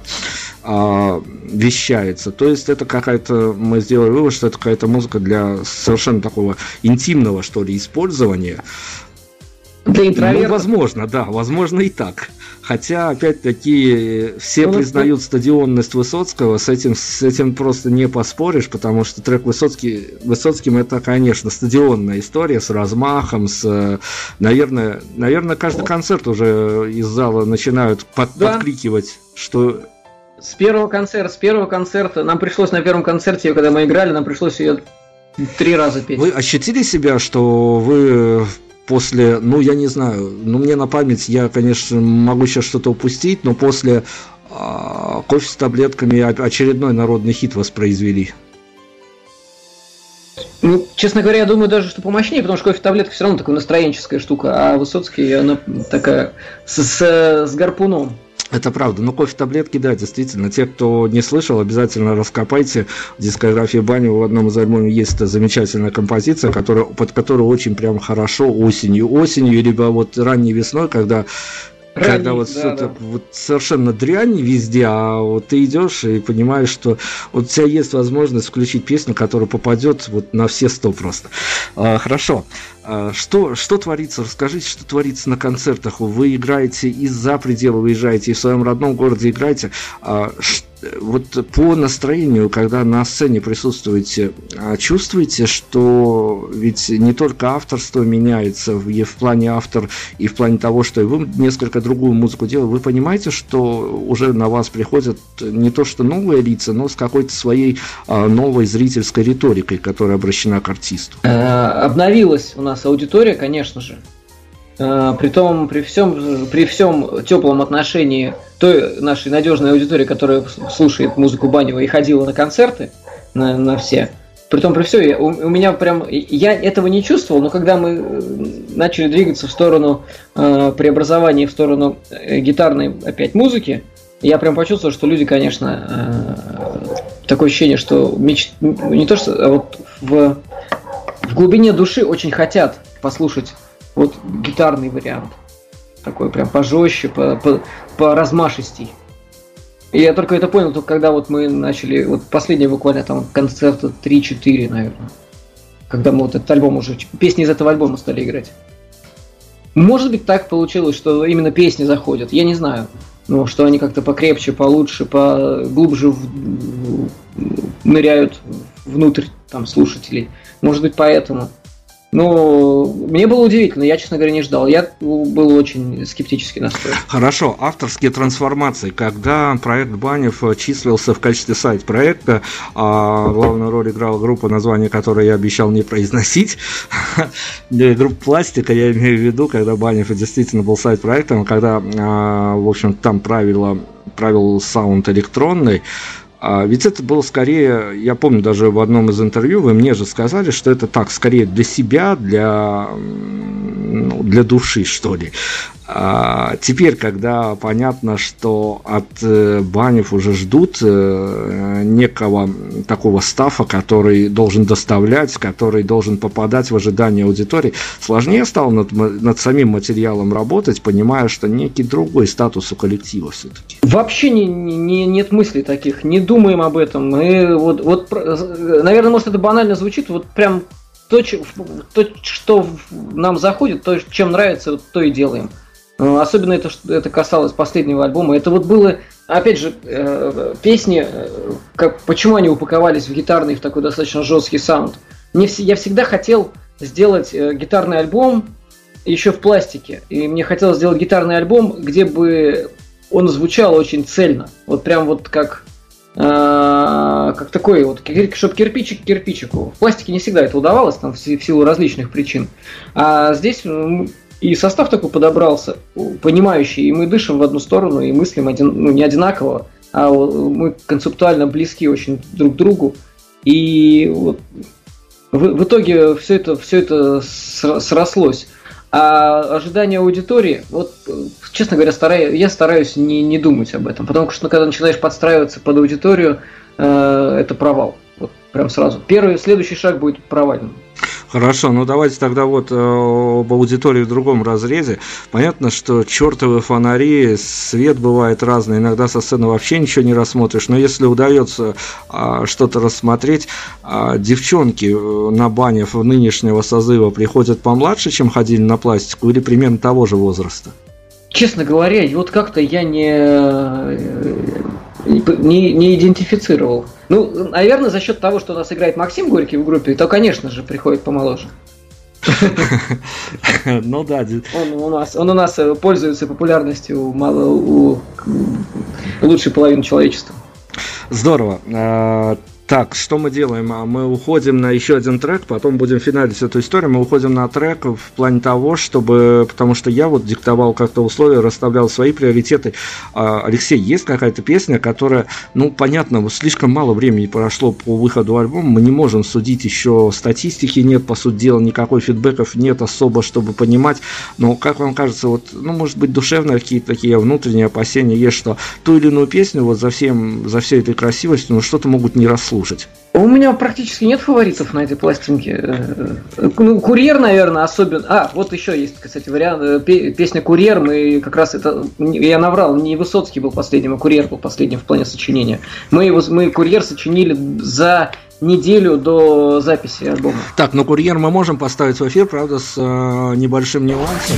Speaker 2: а, вещается. То есть это какая-то, мы сделали вывод, что это какая-то музыка для совершенно такого интимного, что ли, использования.
Speaker 3: Для
Speaker 2: Ну,
Speaker 3: интровертов.
Speaker 2: возможно, да, возможно и так. Хотя, опять-таки, все
Speaker 3: Ну, вот
Speaker 2: признают стадионность Высоцкого, с этим, с этим просто не поспоришь, потому что трек Высоцкий, Высоцким это, конечно, стадионная история с размахом, с, наверное, наверное, каждый концерт уже из зала начинают под-
Speaker 3: Да.
Speaker 2: подкликивать, что
Speaker 3: С первого концерта, с первого концерта, нам пришлось на первом концерте, когда мы играли, нам пришлось ее три раза петь.
Speaker 2: Вы ощутили себя, что вы после, ну, я не знаю, ну, мне на память, я, конечно, могу сейчас что-то упустить, но после а, кофе с таблетками очередной народный хит воспроизвели.
Speaker 3: Ну, честно говоря, я думаю даже, что помощнее, потому что кофе таблетка все равно такая настроенческая штука, а Высоцкий, она такая с, с- с гарпуном.
Speaker 2: Это правда. Но кофе таблетки, да, действительно. Те, кто не слышал, обязательно раскопайте. В дискографии Бани в одном из альбомов есть эта замечательная композиция, которая, под которую очень прям хорошо осенью. Осенью, либо вот ранней весной, когда когда
Speaker 3: Ранний,
Speaker 2: вот,
Speaker 3: да, да.
Speaker 2: вот совершенно дрянь везде, а вот ты идешь и понимаешь, что вот у тебя есть возможность включить песню, которая попадет вот на все сто просто. А, хорошо. А, что, что творится? Расскажите, что творится на концертах. Вы играете из-за пределы, выезжаете, и в своем родном городе играете. А, ш- вот по настроению, когда на сцене присутствуете, а, чувствуете, что ведь не только авторство меняется и в плане автор и в плане того, что вы несколько другую музыку делаете, вы понимаете, что уже на вас приходят не то что новые лица, но с какой-то своей а, новой зрительской риторикой, которая обращена к артисту.
Speaker 3: Э, Обновилась у нас аудитория, конечно же. Э, Притом, при всем, при всем теплом отношении той нашей надежной аудитории, которая слушает музыку Банева и ходила на концерты, на, на все. Притом, при всем, у, у меня прям, я этого не чувствовал, но когда мы э, начали двигаться в сторону э, преобразования, в сторону э, гитарной опять музыки, я прям почувствовал, что люди, конечно, э, такое ощущение, что меч... не то что, а вот в, в глубине души очень хотят послушать вот гитарный вариант. Такой прям пожестче, по, по, по размашистей. И я только это понял, только когда вот мы начали, вот последние буквально там концерта 3-4, наверное. когда мы вот этот альбом уже, песни из этого альбома стали играть. Может быть, так получилось, что именно песни заходят, я не знаю. Ну, что они как-то покрепче, получше, поглубже в, ныряют внутрь там слушателей. Может быть, поэтому. Но мне было удивительно, я, честно говоря, не ждал. Я был очень скептически настроен.
Speaker 2: Хорошо, авторские трансформации. Когда проект Банев числился в качестве сайт-проекта, а главную роль играла группа, название которой я обещал не произносить, группа Пластика, я имею в виду, когда Банев действительно был сайт-проектом, когда, а, в общем, там правило правил саунд электронный, ведь это было скорее, я помню даже в одном из интервью, вы мне же сказали, что это так, скорее для себя, для, для души, что ли. А теперь, когда понятно, что от э, Банев уже ждут э, некого такого стафа, который должен доставлять, который должен попадать в ожидание аудитории, сложнее стало над, над самим материалом работать, понимая, что некий другой статус у коллектива все-таки.
Speaker 3: Вообще не, не, нет мыслей таких, не думаем об этом. Мы вот, вот, наверное, может это банально звучит, вот прям то, то, что нам заходит, то, чем нравится, то и делаем. Ну, особенно это, это касалось последнего альбома. Это вот было, опять же, э, песни, э, как, почему они упаковались в гитарный, в такой достаточно жесткий саунд. Мне, я всегда хотел сделать э, гитарный альбом еще в пластике. И мне хотелось сделать гитарный альбом, где бы он звучал очень цельно. Вот прям вот как как такой вот, чтобы кирпичик к кирпичику. В пластике не всегда это удавалось, там, в силу различных причин. А здесь и состав такой подобрался, понимающий, и мы дышим в одну сторону, и мыслим один, ну, не одинаково, а мы концептуально близки очень друг к другу. И вот в, в итоге все это, все это срослось. А ожидания аудитории, вот, честно говоря, стараюсь, я стараюсь не, не думать об этом, потому что когда начинаешь подстраиваться под аудиторию, э, это провал. Вот прям сразу. Первый, следующий шаг будет провальным.
Speaker 2: Хорошо, ну давайте тогда вот э, об аудитории в другом разрезе. Понятно, что чертовы фонари, свет бывает разный, иногда со сцены вообще ничего не рассмотришь, но если удается э, что-то рассмотреть, э, девчонки э, на бане в нынешнего созыва приходят помладше, чем ходили на пластику, или примерно того же возраста?
Speaker 3: Честно говоря, вот как-то я не, э, не, не идентифицировал. Ну, наверное, за счет того, что у нас играет Максим Горький в группе, то, конечно же, приходит помоложе.
Speaker 2: Ну да.
Speaker 3: Он у нас, он у нас э, пользуется популярностью у, у лучшей половины человечества.
Speaker 2: Здорово. Так, что мы делаем? А, мы уходим на еще один трек, потом будем финалить эту историю. Мы уходим на трек в плане того, чтобы... Потому что я вот диктовал как-то условия, расставлял свои приоритеты. А, Алексей, есть какая-то песня, которая, ну, понятно, слишком мало времени прошло по выходу альбома, мы не можем судить еще статистики, нет, по сути дела, никакой фидбэков нет особо, чтобы понимать. Но, как вам кажется, вот, ну, может быть, душевные какие-то такие внутренние опасения есть, что ту или иную песню вот за всем, за всей этой красивостью, ну, что-то могут не расслышать слушать?
Speaker 3: У меня практически нет фаворитов на этой пластинке. Э, ну, курьер, наверное, особенно. А, вот еще есть, кстати, вариант. Э, песня Курьер. Мы как раз это. Я наврал, не Высоцкий был последним, а курьер был последним в плане сочинения. Мы его мы курьер сочинили за неделю до записи альбома.
Speaker 2: Так, но курьер мы можем поставить в эфир, правда, с э, небольшим нюансом.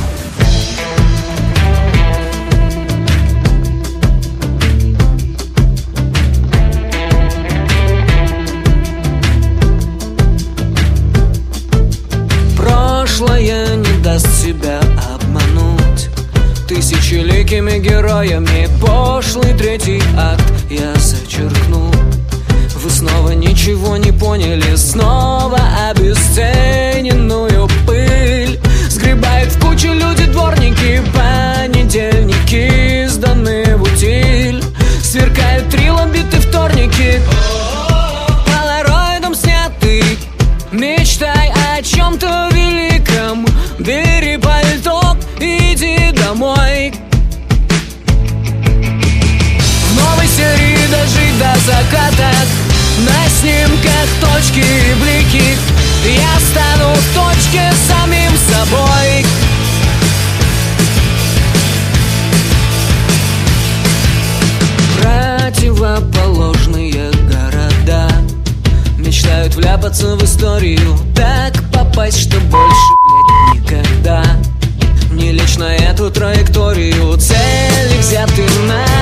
Speaker 4: Тысячеликими героями. Пошлый третий акт я зачеркну. Вы снова ничего не поняли. Снова обесцененную пыль. Сгребают в кучу люди, дворники Понедельники сданы в утиль. Сверкают три ламбиты вторники. Полароидом сняты. Мечтай о чем-то великом. Бери пальто, иди домой дожить до заката. На снимках точки и блики. Я стану в точке самим собой. Противоположные города Мечтают вляпаться в историю. Так попасть, что больше, блядь, никогда. Не лечь на эту траекторию. Цели взяты на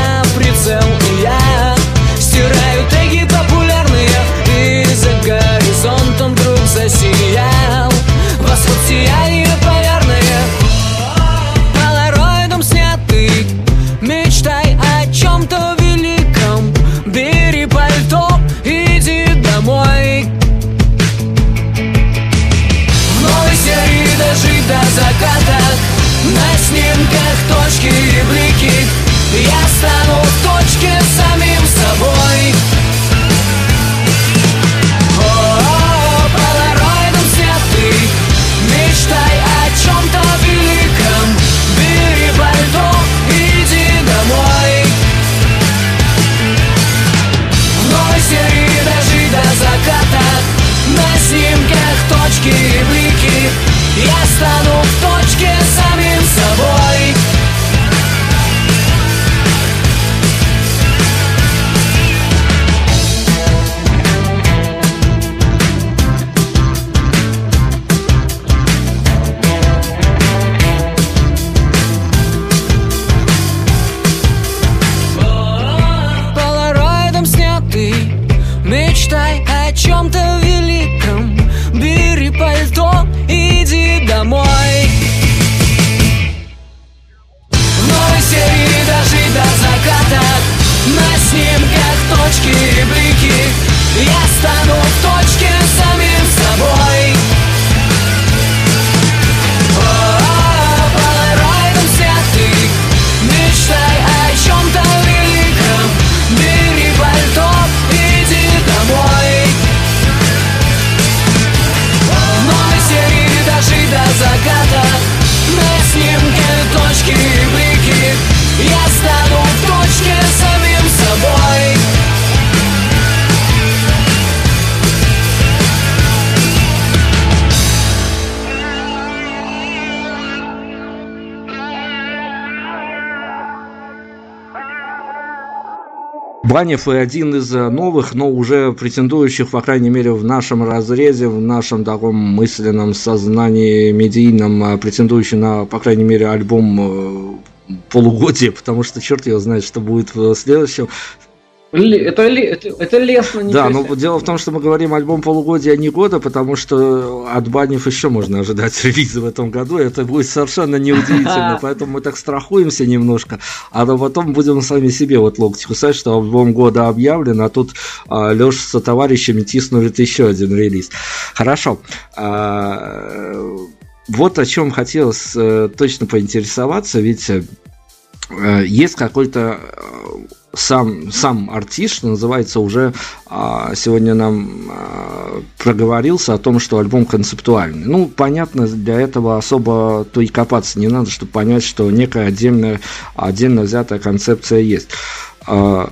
Speaker 2: Банев и один из э, новых, но уже претендующих, по крайней мере, в нашем разрезе, в нашем таком мысленном сознании медийном, э, претендующий на, по крайней мере, альбом э, полугодия, потому что черт его знает, что будет в следующем.
Speaker 3: Это, это, это лестно,
Speaker 2: Да,
Speaker 3: ничего
Speaker 2: но
Speaker 3: себе.
Speaker 2: дело в том, что мы говорим альбом полугодия, а не года, потому что от Банев еще можно ожидать релиза в этом году. Это будет совершенно неудивительно, поэтому мы так страхуемся немножко, а то потом будем сами себе вот локти кусать, что альбом года объявлен, а тут а, Леша со товарищами тиснули еще один релиз. Хорошо. А, вот о чем хотелось э, точно поинтересоваться, ведь э, есть какой-то э, сам, сам артист, что называется, уже а, сегодня нам а, проговорился о том, что альбом концептуальный. Ну, понятно, для этого особо то и копаться не надо, чтобы понять, что некая отдельная, отдельно взятая концепция есть. А,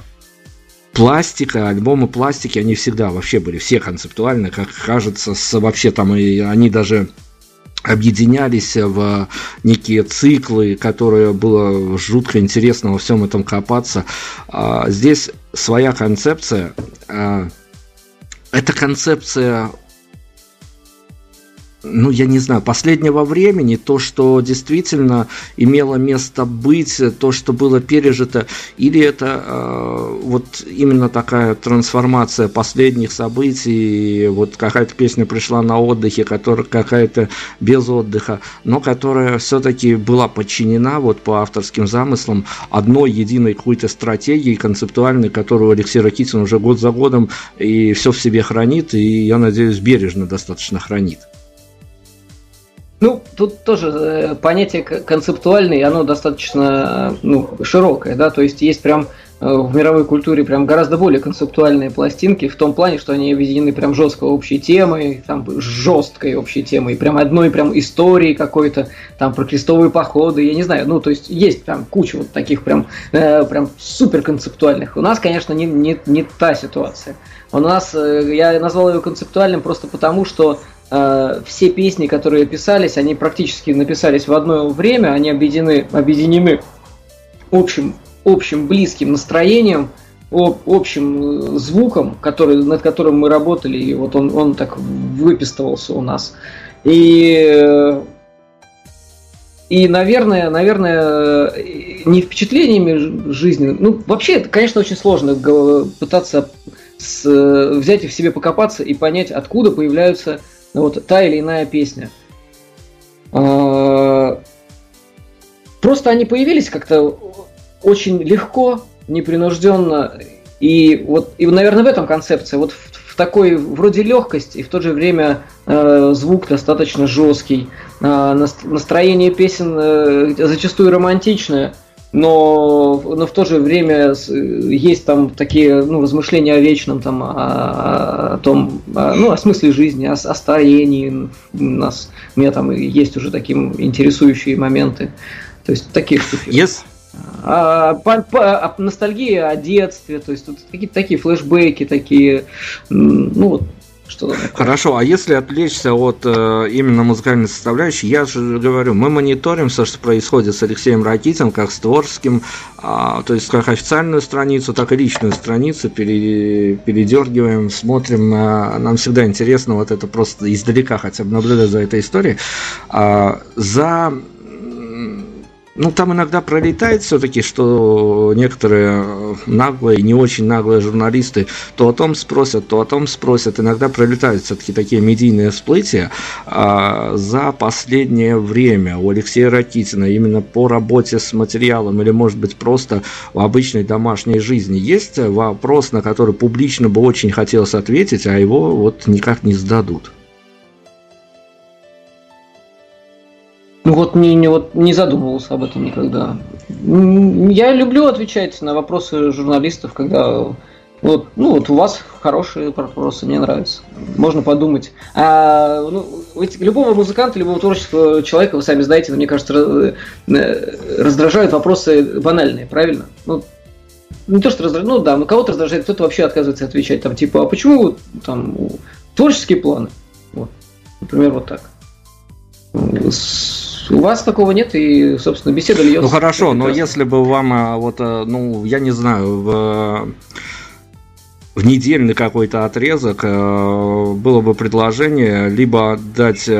Speaker 2: пластика, альбомы пластики, они всегда вообще были все концептуальные, как кажется, с, вообще там и они даже объединялись в некие циклы, которые было жутко интересно во всем этом копаться. А, Здесь своя концепция. А, Эта концепция ну, я не знаю, последнего времени, то, что действительно имело место быть, то, что было пережито, или это э, вот именно такая трансформация последних событий, вот какая-то песня пришла на отдыхе, которая какая-то без отдыха, но которая все-таки была подчинена вот по авторским замыслам одной единой какой-то стратегии концептуальной, которую Алексей Ракитин уже год за годом и все в себе хранит, и, я надеюсь, бережно достаточно хранит.
Speaker 3: Ну, тут тоже э, понятие концептуальное, оно достаточно э, ну, широкое, да, то есть есть прям э, в мировой культуре прям гораздо более концептуальные пластинки в том плане, что они объединены прям жестко общей темой, там жесткой общей темой, прям одной прям истории какой-то, там про крестовые походы, я не знаю, ну то есть есть прям куча вот таких прям э, прям супер концептуальных. У нас, конечно, не, не, не та ситуация. У нас, я назвал его концептуальным просто потому, что э, все песни, которые писались, они практически написались в одно время, они объединены, объединены общим, общим близким настроением, общим звуком, который, над которым мы работали, и вот он, он так выпистывался у нас. И и, наверное, наверное, не впечатлениями жизни. Ну, вообще, это, конечно, очень сложно пытаться с, взять их в себе покопаться и понять, откуда появляются ну, вот, та или иная песня. А, просто они появились как-то очень легко, непринужденно. И вот, и, наверное, в этом концепция. Вот в, в такой вроде легкость и в то же время э, звук достаточно жесткий. Э, настроение песен э, зачастую романтичное но, но в то же время есть там такие ну, размышления о вечном, там, о, о том, о, ну, о смысле жизни, о, о старении. У нас, у меня там есть уже такие интересующие моменты. То есть такие штуки.
Speaker 2: Yes.
Speaker 3: А, по, по, ностальгия о детстве, то есть тут какие-то такие флешбеки, такие, ну вот
Speaker 2: что Хорошо, а если отвлечься от э, именно музыкальной составляющей, я же говорю, мы мониторим все, что происходит с Алексеем Ракитин, как с Творческим, э, то есть как официальную страницу, так и личную страницу пере, передергиваем, смотрим. Э, нам всегда интересно вот это просто издалека хотя бы наблюдать за этой историей. Э, за ну, там иногда пролетает все-таки, что некоторые наглые, не очень наглые журналисты то о том спросят, то о том спросят. Иногда пролетают все-таки такие медийные всплытия. А за последнее время у Алексея Ракитина именно по работе с материалом или, может быть, просто в обычной домашней жизни есть вопрос, на который публично бы очень хотелось ответить, а его вот никак не сдадут?
Speaker 3: Ну вот не, не, вот не задумывался об этом никогда. Я люблю отвечать на вопросы журналистов, когда вот, ну вот у вас хорошие вопросы, мне нравятся. Можно подумать. А, ну, ведь любого музыканта, любого творческого человека, вы сами знаете, мне кажется, э, раздражают вопросы банальные, правильно? Ну, не то, что раздражает, ну да, но кого-то раздражает, кто-то вообще отказывается отвечать, там, типа, а почему там творческие планы? Вот, например, вот так. У вас такого нет, и, собственно, беседа льется.
Speaker 2: Ну хорошо, но если бы вам, а, вот, а, ну, я не знаю, в в недельный какой-то отрезок э, было бы предложение либо дать э,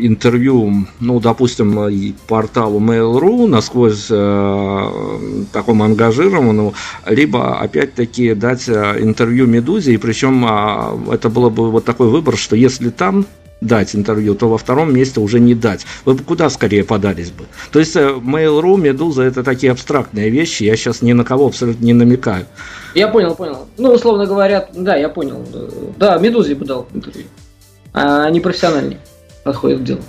Speaker 2: интервью, ну, допустим, порталу Mail.ru насквозь э, такому ангажированному, либо, опять-таки, дать интервью Медузе, и причем а, это было бы вот такой выбор, что если там дать интервью, то во втором месте уже не дать. Вы бы куда скорее подались бы? То есть э, Mail.ru, Медуза это такие абстрактные вещи, я сейчас ни на кого абсолютно не намекаю.
Speaker 3: Я понял, понял. Ну, условно говоря, да, я понял. Да, Медузе бы дал интервью. А они профессиональнее подходят к делу.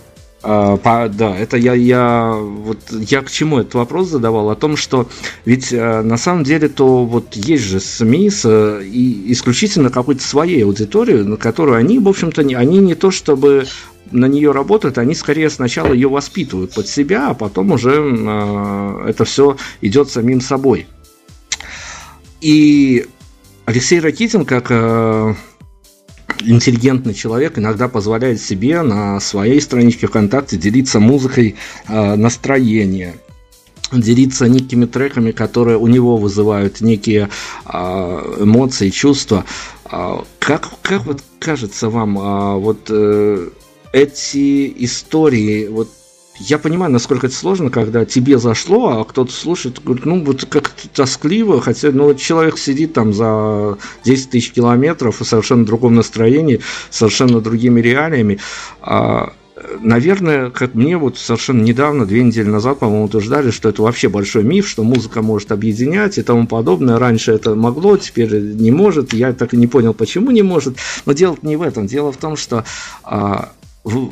Speaker 2: А, по, да, это я, я, вот, я к чему этот вопрос задавал? О том, что ведь а, на самом деле то вот есть же СМИ с и исключительно какой-то своей аудиторией, на которую они, в общем-то, не, они не то чтобы на нее работают, они скорее сначала ее воспитывают под себя, а потом уже э, это все идет самим собой. И Алексей Ракитин, как э, интеллигентный человек иногда позволяет себе на своей страничке ВКонтакте делиться музыкой э, настроения делиться некими треками, которые у него вызывают некие э, эмоции, чувства. Э, как, как вот кажется вам, э, вот эти истории, вот я понимаю, насколько это сложно, когда тебе зашло, а кто-то слушает, говорит, ну, вот как-то тоскливо, хотя, ну, человек сидит там за 10 тысяч километров в совершенно другом настроении, совершенно другими реалиями. А, наверное, как мне вот совершенно недавно, две недели назад, по-моему, утверждали, что это вообще большой миф, что музыка может объединять и тому подобное. Раньше это могло, теперь не может. Я так и не понял, почему не может. Но дело не в этом. Дело в том, что а,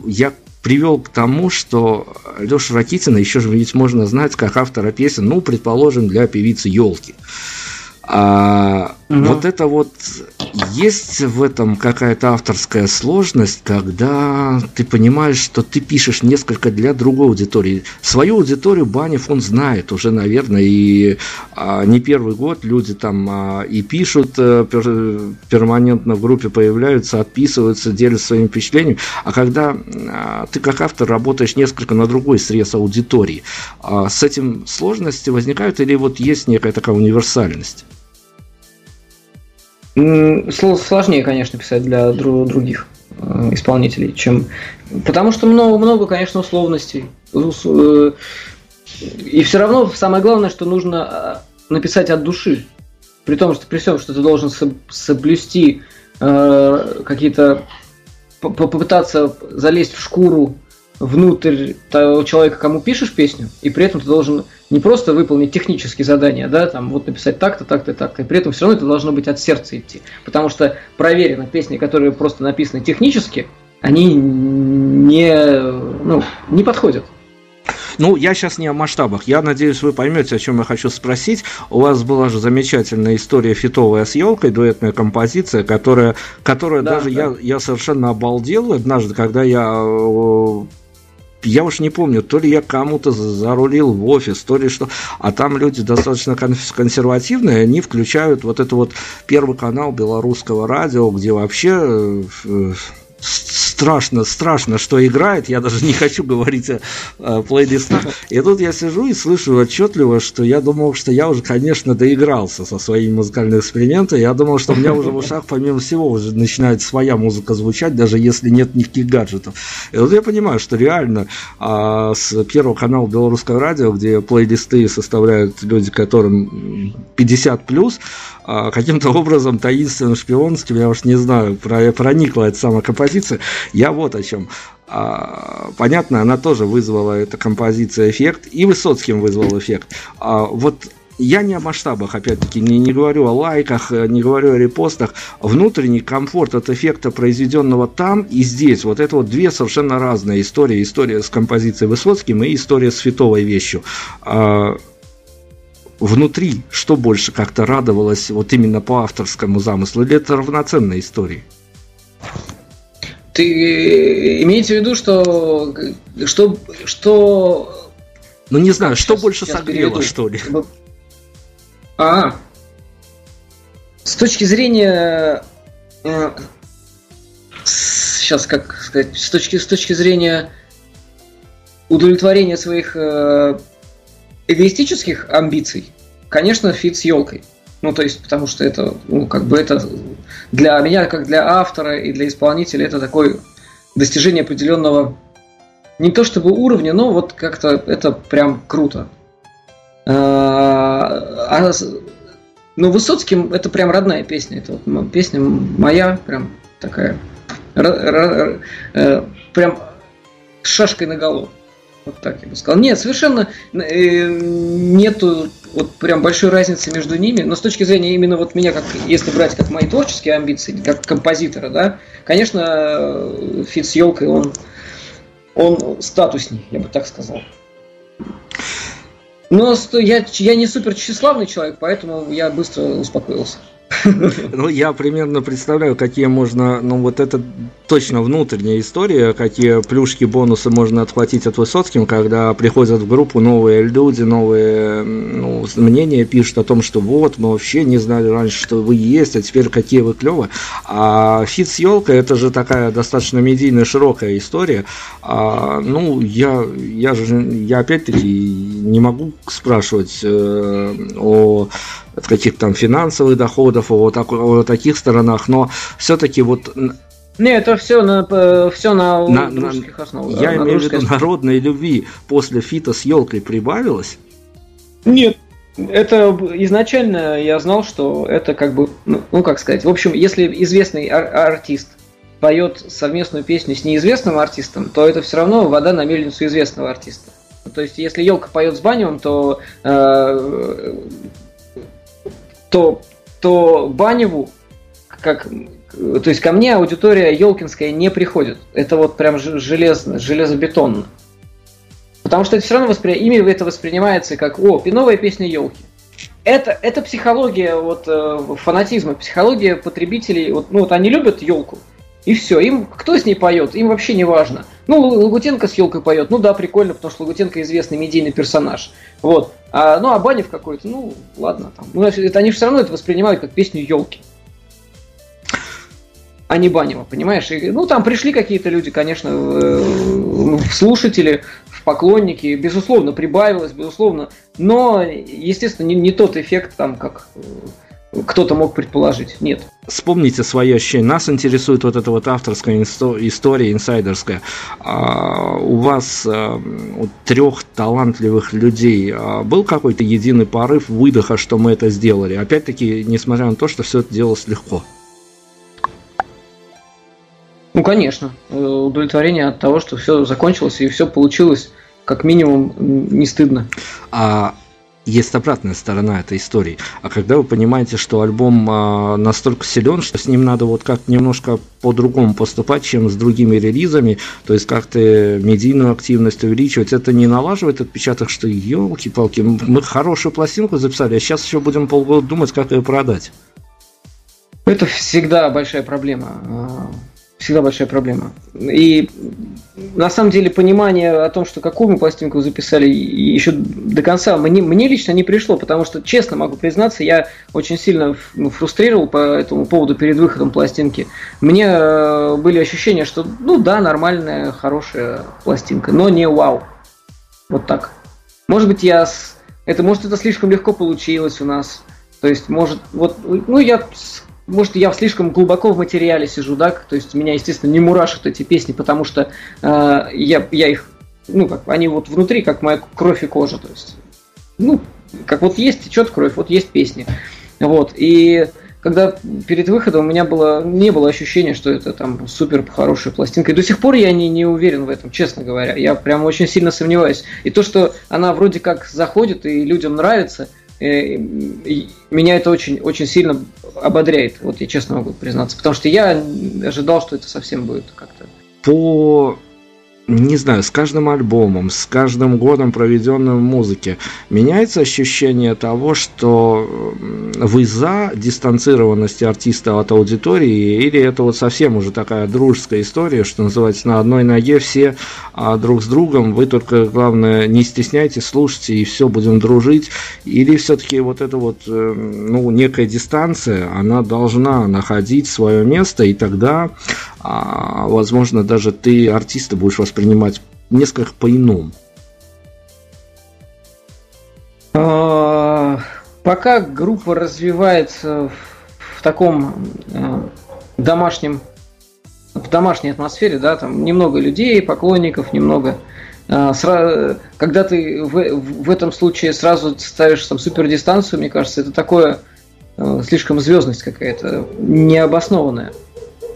Speaker 2: я привел к тому, что Леша Ракитина еще же ведь можно знать как автора песен, ну, предположим, для певицы Елки. А, угу. Вот это вот есть в этом какая-то авторская сложность, когда ты понимаешь, что ты пишешь несколько для другой аудитории. Свою аудиторию Банев он знает уже, наверное, и а, не первый год люди там а, и пишут а, пер, перманентно в группе появляются, отписываются, делятся своими впечатлениями. А когда а, ты как автор работаешь несколько на другой срез аудитории, а, с этим сложности возникают или вот есть некая такая универсальность?
Speaker 3: Сложнее, конечно, писать для других э, исполнителей, чем... Потому что много, много, конечно, условностей. Э, и все равно самое главное, что нужно э, написать от души. При том, что при всем, что ты должен соблюсти э, какие-то попытаться залезть в шкуру внутрь того человека, кому пишешь песню, и при этом ты должен не просто выполнить технические задания, да, там вот написать так-то, так-то, так-то, и при этом все равно это должно быть от сердца идти. Потому что проверено песни, которые просто написаны технически, они не, ну, не подходят.
Speaker 2: Ну, я сейчас не о масштабах. Я надеюсь, вы поймете, о чем я хочу спросить. У вас была же замечательная история фитовая с елкой, дуэтная композиция, которая, которая да, даже да. Я, я совершенно обалдел однажды, когда я э, я уж не помню, то ли я кому-то зарулил в офис, то ли что, а там люди достаточно консервативные, они включают вот это вот первый канал белорусского радио, где вообще э, страшно, страшно, что играет. Я даже не хочу говорить о, о плейлистах. И тут я сижу и слышу отчетливо, что я думал, что я уже, конечно, доигрался со своими музыкальными экспериментами. Я думал, что у меня уже в ушах, помимо всего, уже начинает своя музыка звучать, даже если нет никаких гаджетов. И вот я понимаю, что реально а, с первого канала Белорусского радио, где плейлисты составляют люди, которым 50 плюс, каким-то образом таинственным шпионским, я уж не знаю, проникла эта самая композиция. Я вот о чем. А, понятно, она тоже вызвала эта композиция эффект, и Высоцким вызвал эффект. А, вот я не о масштабах, опять-таки, не, не говорю о лайках, не говорю о репостах. Внутренний комфорт от эффекта, произведенного там и здесь, вот это вот две совершенно разные истории. История с композицией Высоцким и история с фитовой вещью внутри что больше как-то радовалось вот именно по авторскому замыслу, или это равноценная история?
Speaker 3: Ты имеете в виду, что что что
Speaker 2: ну не знаю, что сейчас, больше сейчас согрело, переведу. что ли?
Speaker 3: А, с точки зрения сейчас э, как сказать, с точки с точки зрения удовлетворения своих э, эгоистических амбиций, конечно, фит с елкой. Ну, то есть, потому что это, ну, как бы это для меня, как для автора и для исполнителя, это такое достижение определенного не то чтобы уровня, но вот как-то это прям круто. А, а, ну, Высоцким это прям родная песня. Это вот песня моя, прям такая. Э, прям шашкой на голову. Вот так я бы сказал. Нет, совершенно э, нету вот прям большой разницы между ними, но с точки зрения именно вот меня, как если брать как мои творческие амбиции, как композитора, да, конечно, фит с елкой, он, он статусней, я бы так сказал. Но я, я не супер тщеславный человек, поэтому я быстро успокоился.
Speaker 2: Ну, я примерно представляю, какие можно, ну, вот это точно внутренняя история, какие плюшки, бонусы можно отхватить от Высоцким, когда приходят в группу новые люди, новые ну, мнения, пишут о том, что вот, мы вообще не знали раньше, что вы есть, а теперь какие вы клевые. А feat с Ёлкой это же такая достаточно медийная, широкая история. А, ну, я, я же, я опять-таки не могу спрашивать э, о от каких-то там финансовых доходов, о, так, о таких сторонах, но все-таки вот
Speaker 3: не, это все на, все на, на дружеских основах.
Speaker 2: Я да, имею в виду народной любви после feat а с Ёлкой прибавилось?
Speaker 3: Нет, это изначально я знал, что это как бы, ну, ну как сказать, в общем, если известный ар- артист поет совместную песню с неизвестным артистом, то это все равно вода на мельницу известного артиста. То есть, если елка поет с Баневым, то э, то, то Баневу, как, то есть ко мне аудитория елкинская не приходит. Это вот прям железно, железобетонно. Потому что это все равно воспри... ими это воспринимается как, о, новая песня елки. Это, это психология вот, э, фанатизма, психология потребителей. Вот, ну вот они любят елку, и все. Им кто с ней поет, им вообще не важно. Ну, Лагутенко с елкой поет, ну да, прикольно, потому что Лагутенко известный медийный персонаж. Вот. А, ну, а Банев какой-то, ну, ладно, там. Ну, это, они все равно это воспринимают как песню елки. А не Банева, понимаешь? И, ну, там пришли какие-то люди, конечно, в, в слушатели, в поклонники, безусловно, прибавилось, безусловно. Но, естественно, не, не тот эффект, там, как кто-то мог предположить. Нет.
Speaker 2: Вспомните свои ощущения. Нас интересует вот эта вот авторская история, инсайдерская. А у вас а, у трех талантливых людей а, был какой-то единый порыв выдоха, что мы это сделали? Опять-таки, несмотря на то, что все это делалось легко.
Speaker 3: Ну, конечно. Э, удовлетворение от того, что все закончилось и все получилось, как минимум, не стыдно.
Speaker 2: А есть обратная сторона этой истории. А когда вы понимаете, что альбом а, настолько силен, что с ним надо вот как немножко по-другому поступать, чем с другими релизами, то есть как-то медийную активность увеличивать, это не налаживает отпечаток, что елки-палки, мы хорошую пластинку записали, а сейчас еще будем полгода думать, как ее продать.
Speaker 3: Это всегда большая проблема. Всегда большая проблема. И на самом деле понимание о том, что какую мы пластинку записали, еще до конца мне, мне лично не пришло, потому что, честно могу признаться, я очень сильно ну, фрустрировал по этому поводу перед выходом пластинки. Мне э, были ощущения, что, ну да, нормальная, хорошая пластинка, но не вау. Вот так. Может быть, я... Это, может, это слишком легко получилось у нас. То есть, может, вот, ну, я может, я слишком глубоко в материале сижу, да, то есть меня, естественно, не мурашат эти песни, потому что э, я, я их, ну, как, они вот внутри, как моя кровь и кожа, то есть, ну, как вот есть течет кровь, вот есть песни, вот, и когда перед выходом у меня было, не было ощущения, что это там супер хорошая пластинка. И до сих пор я не, не уверен в этом, честно говоря. Я прям очень сильно сомневаюсь. И то, что она вроде как заходит и людям нравится – меня это очень, очень сильно ободряет, вот я честно могу признаться, потому что я ожидал, что это совсем будет как-то.
Speaker 2: По не знаю, с каждым альбомом, с каждым годом, проведенным в музыке, меняется ощущение того, что вы за дистанцированность артиста от аудитории, или это вот совсем уже такая дружеская история, что называется, на одной ноге все а друг с другом, вы только, главное, не стесняйтесь, слушайте, и все, будем дружить, или все-таки вот эта вот, э, ну, некая дистанция, она должна находить свое место, и тогда а, возможно, даже ты артиста будешь воспринимать несколько по-иному.
Speaker 3: А, пока группа развивается в, таком э, домашнем, в домашней атмосфере, да, там немного людей, поклонников, немного э, когда ты в, в этом случае сразу ставишь там супер дистанцию, мне кажется, это такое э, слишком звездность какая-то необоснованная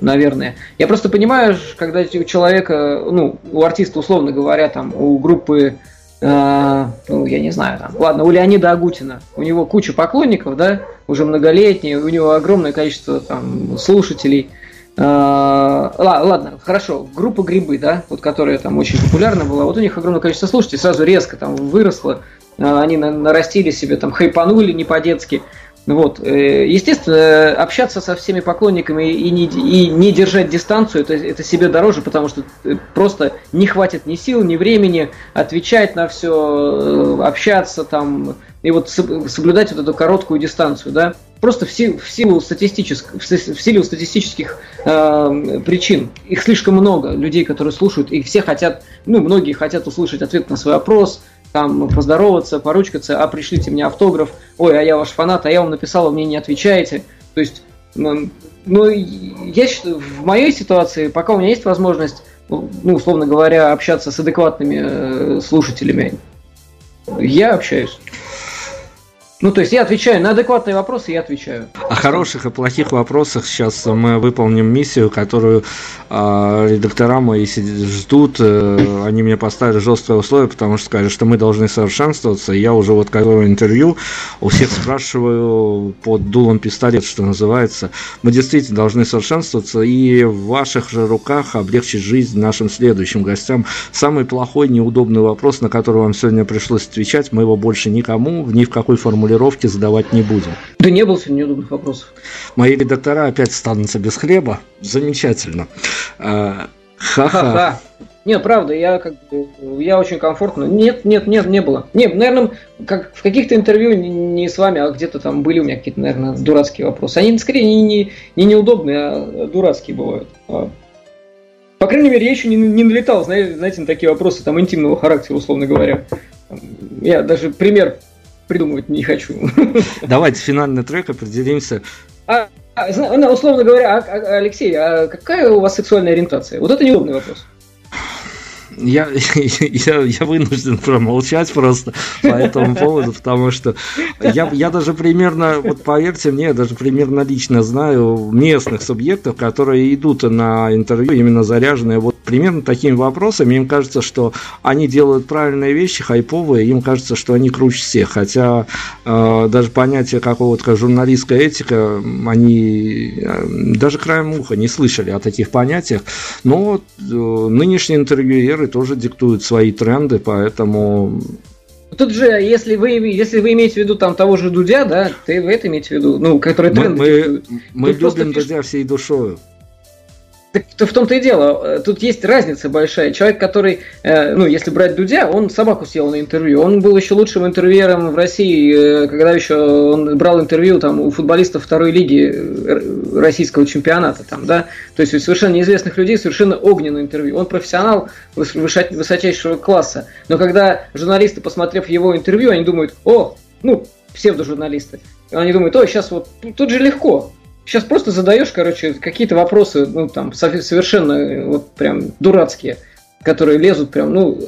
Speaker 3: наверное. Я просто понимаю, когда у человека, ну, у артиста, условно говоря, там, у группы, э, ну, я не знаю, там, ладно, у Леонида Агутина, у него куча поклонников, да, уже многолетние, у него огромное количество там слушателей. Э, ладно, хорошо, группа Грибы, да, вот которая там очень популярна была, вот у них огромное количество слушателей, сразу резко там выросло, э, они нарастили себе, там, хайпанули не по-детски. Вот. Э, естественно, общаться со всеми поклонниками и не, и не держать дистанцию, это, это себе дороже, потому что э, просто не хватит ни сил, ни времени отвечать на все, э, общаться там, и вот соблюдать вот эту короткую дистанцию, да, просто в силу, в силу статистических, в силу статистических э, причин. Их слишком много людей, которые слушают, и все хотят, ну, многие хотят услышать ответ на свой вопрос, там поздороваться, поручкаться, а пришлите мне автограф, ой, а я ваш фанат, а я вам написал, а мне не отвечаете. То есть, ну, я считаю, в моей ситуации, пока у меня есть возможность, ну, условно говоря, общаться с адекватными э, слушателями, я общаюсь. Ну, то есть я отвечаю на адекватные вопросы, я отвечаю.
Speaker 2: О хороших и плохих вопросах сейчас мы выполним миссию, которую э, редактора мои ждут. Э, они мне поставили жесткое условие, потому что сказали, что мы должны совершенствоваться. Я уже вот готовлю интервью, у всех спрашиваю под дулом пистолет, что называется. Мы действительно должны совершенствоваться, и в ваших же руках облегчить жизнь нашим следующим гостям. Самый плохой, неудобный вопрос, на который вам сегодня пришлось отвечать, мы его больше никому, ни в какой формулировке формулировки задавать не будем.
Speaker 3: Да не было сегодня неудобных вопросов.
Speaker 2: Мои редактора опять станутся без хлеба. Замечательно. А,
Speaker 3: ха-ха. Не, правда, я как бы, я очень комфортно. Нет, нет, нет, не было. Не, наверное, как в каких-то интервью не с вами, а где-то там были у меня какие-то, наверное, дурацкие вопросы. Они скорее не, не, не неудобные, а дурацкие бывают. А, по крайней мере, я еще не, не налетал, знаете, знаете, на такие вопросы там интимного характера, условно говоря. Я даже пример придумывать не хочу.
Speaker 2: Давайте финальный трек определимся.
Speaker 3: А, а, ну, условно говоря, а, а, Алексей, а какая у вас сексуальная ориентация? Вот это неудобный вопрос
Speaker 2: я, я, я вынужден промолчать просто по этому поводу, потому что я, я даже примерно, вот поверьте мне, я даже примерно лично знаю местных субъектов, которые идут на интервью именно заряженные вот примерно такими вопросами. Им кажется, что они делают правильные вещи, хайповые, им кажется, что они круче всех. Хотя э, даже понятие какого-то журналистская этика, они э, даже краем уха не слышали о таких понятиях. Но э, нынешние интервьюеры тоже диктуют свои тренды, поэтому
Speaker 3: Тут же, если вы, если вы имеете в виду там того же Дудя, да, ты в это имеете в виду, ну, который тренды
Speaker 2: мы. Мы, мы любим Дудя всей душой.
Speaker 3: Так в том-то и дело. Э, тут есть разница большая. Человек, который, э, ну, если брать Дудя, он собаку съел на интервью. Он был еще лучшим интервьюером в России, э, когда еще он брал интервью там у футболистов второй лиги российского чемпионата, там, да. То есть у совершенно неизвестных людей совершенно огненное интервью. Он профессионал высочайшего класса. Но когда журналисты, посмотрев его интервью, они думают, о, ну, псевдожурналисты. Они думают, о, сейчас вот тут же легко. Сейчас просто задаешь, короче, какие-то вопросы, ну, там, совершенно вот прям дурацкие, которые лезут прям, ну,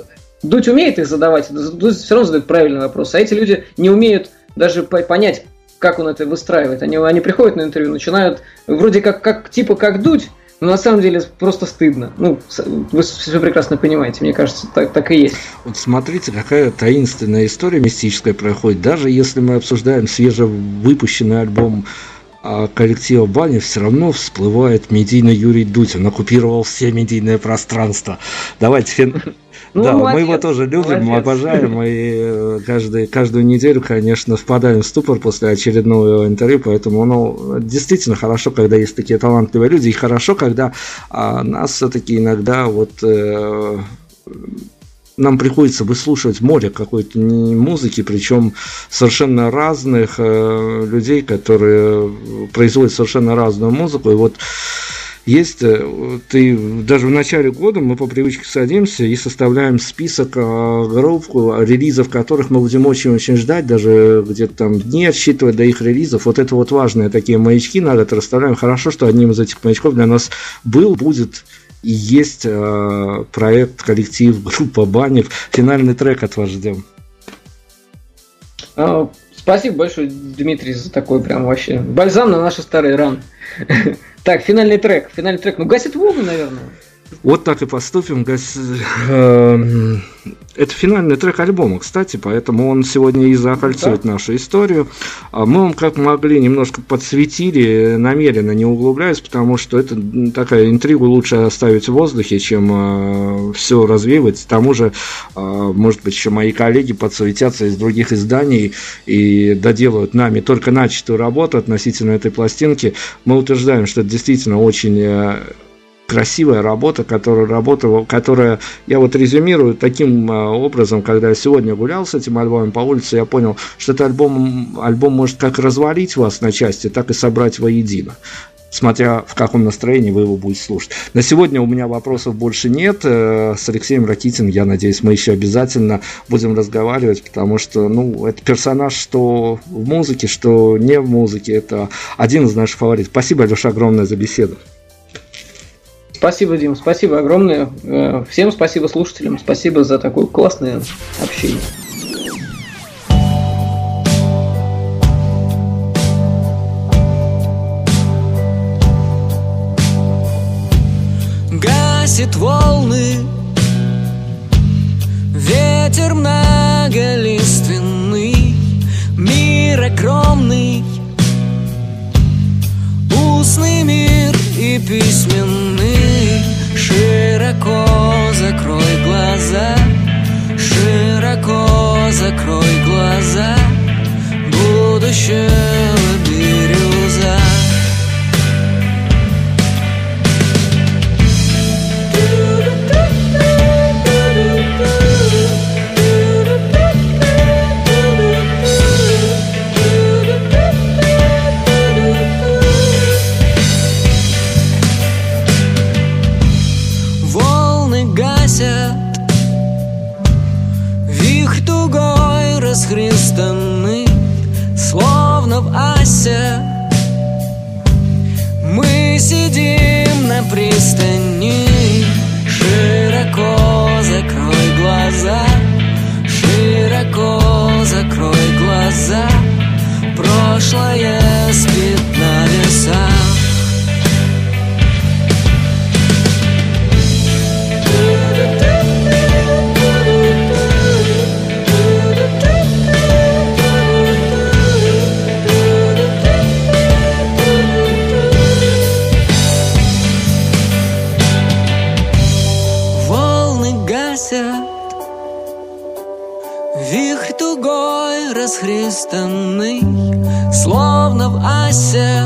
Speaker 3: Дудь умеет их задавать, Дудь все равно задает правильный вопрос, а эти люди не умеют даже понять, как он это выстраивает. Они, они приходят на интервью, начинают вроде как, как типа как Дудь, но на самом деле просто стыдно. Ну, вы все прекрасно понимаете, мне кажется, так, так и есть.
Speaker 2: Вот смотрите, какая таинственная история мистическая проходит. Даже если мы обсуждаем свежевыпущенный альбом коллектива Бани все равно всплывает медийный Юрий Дудь. Он оккупировал все медийное пространство. Давайте фин... Ну, да, молодец, мы его тоже любим, молодец. обожаем, и э, каждый, каждую неделю, конечно, впадаем в ступор после очередного интервью, поэтому ну, действительно хорошо, когда есть такие талантливые люди, и хорошо, когда а, нас все-таки иногда вот э, нам приходится выслушивать море какой-то музыки, причем совершенно разных э, людей, которые производят совершенно разную музыку. И вот есть, э, ты даже в начале года мы по привычке садимся и составляем список э, групп, релизов которых мы будем очень-очень ждать, даже где-то там дни отсчитывать до их релизов. Вот это вот важные такие маячки на год расставляем. Хорошо, что одним из этих маячков для нас был, будет и есть э, проект, коллектив, группа Банев. Финальный трек от вас ждем.
Speaker 3: А, спасибо большое, Дмитрий, за такой прям вообще бальзам на наши старые ран. Так, финальный трек. Финальный трек. Ну, гасит Волгу, наверное.
Speaker 2: Вот так и поступим. Эм, это финальный трек альбома, кстати, поэтому он сегодня и закольцует да. нашу историю. А мы вам как могли немножко подсветили, намеренно не углубляясь, потому что это такая интригу лучше оставить в воздухе, чем э, все развивать. К тому же, э, может быть, еще мои коллеги подсветятся из других изданий и доделают нами только начатую работу относительно этой пластинки. Мы утверждаем, что это действительно очень э, красивая работа, которая работала, которая я вот резюмирую таким а, образом, когда я сегодня гулял с этим альбомом по улице, я понял, что этот альбом, альбом может как развалить вас на части, так и собрать воедино смотря в каком настроении вы его будете слушать. На сегодня у меня вопросов больше нет. Э, с Алексеем Ракитиным, я надеюсь, мы еще обязательно будем разговаривать, потому что, ну, это персонаж, что в музыке, что не в музыке. Это один из наших фаворитов. Спасибо, Алеша, огромное за беседу.
Speaker 3: Спасибо, Дим, спасибо огромное. Э, всем спасибо слушателям, спасибо за такое классное общение.
Speaker 4: Гасит волны закрой глаза Будущего созданы Словно в асе Мы сидим на пристани Широко закрой глаза Широко закрой глаза. Прошлое Словно в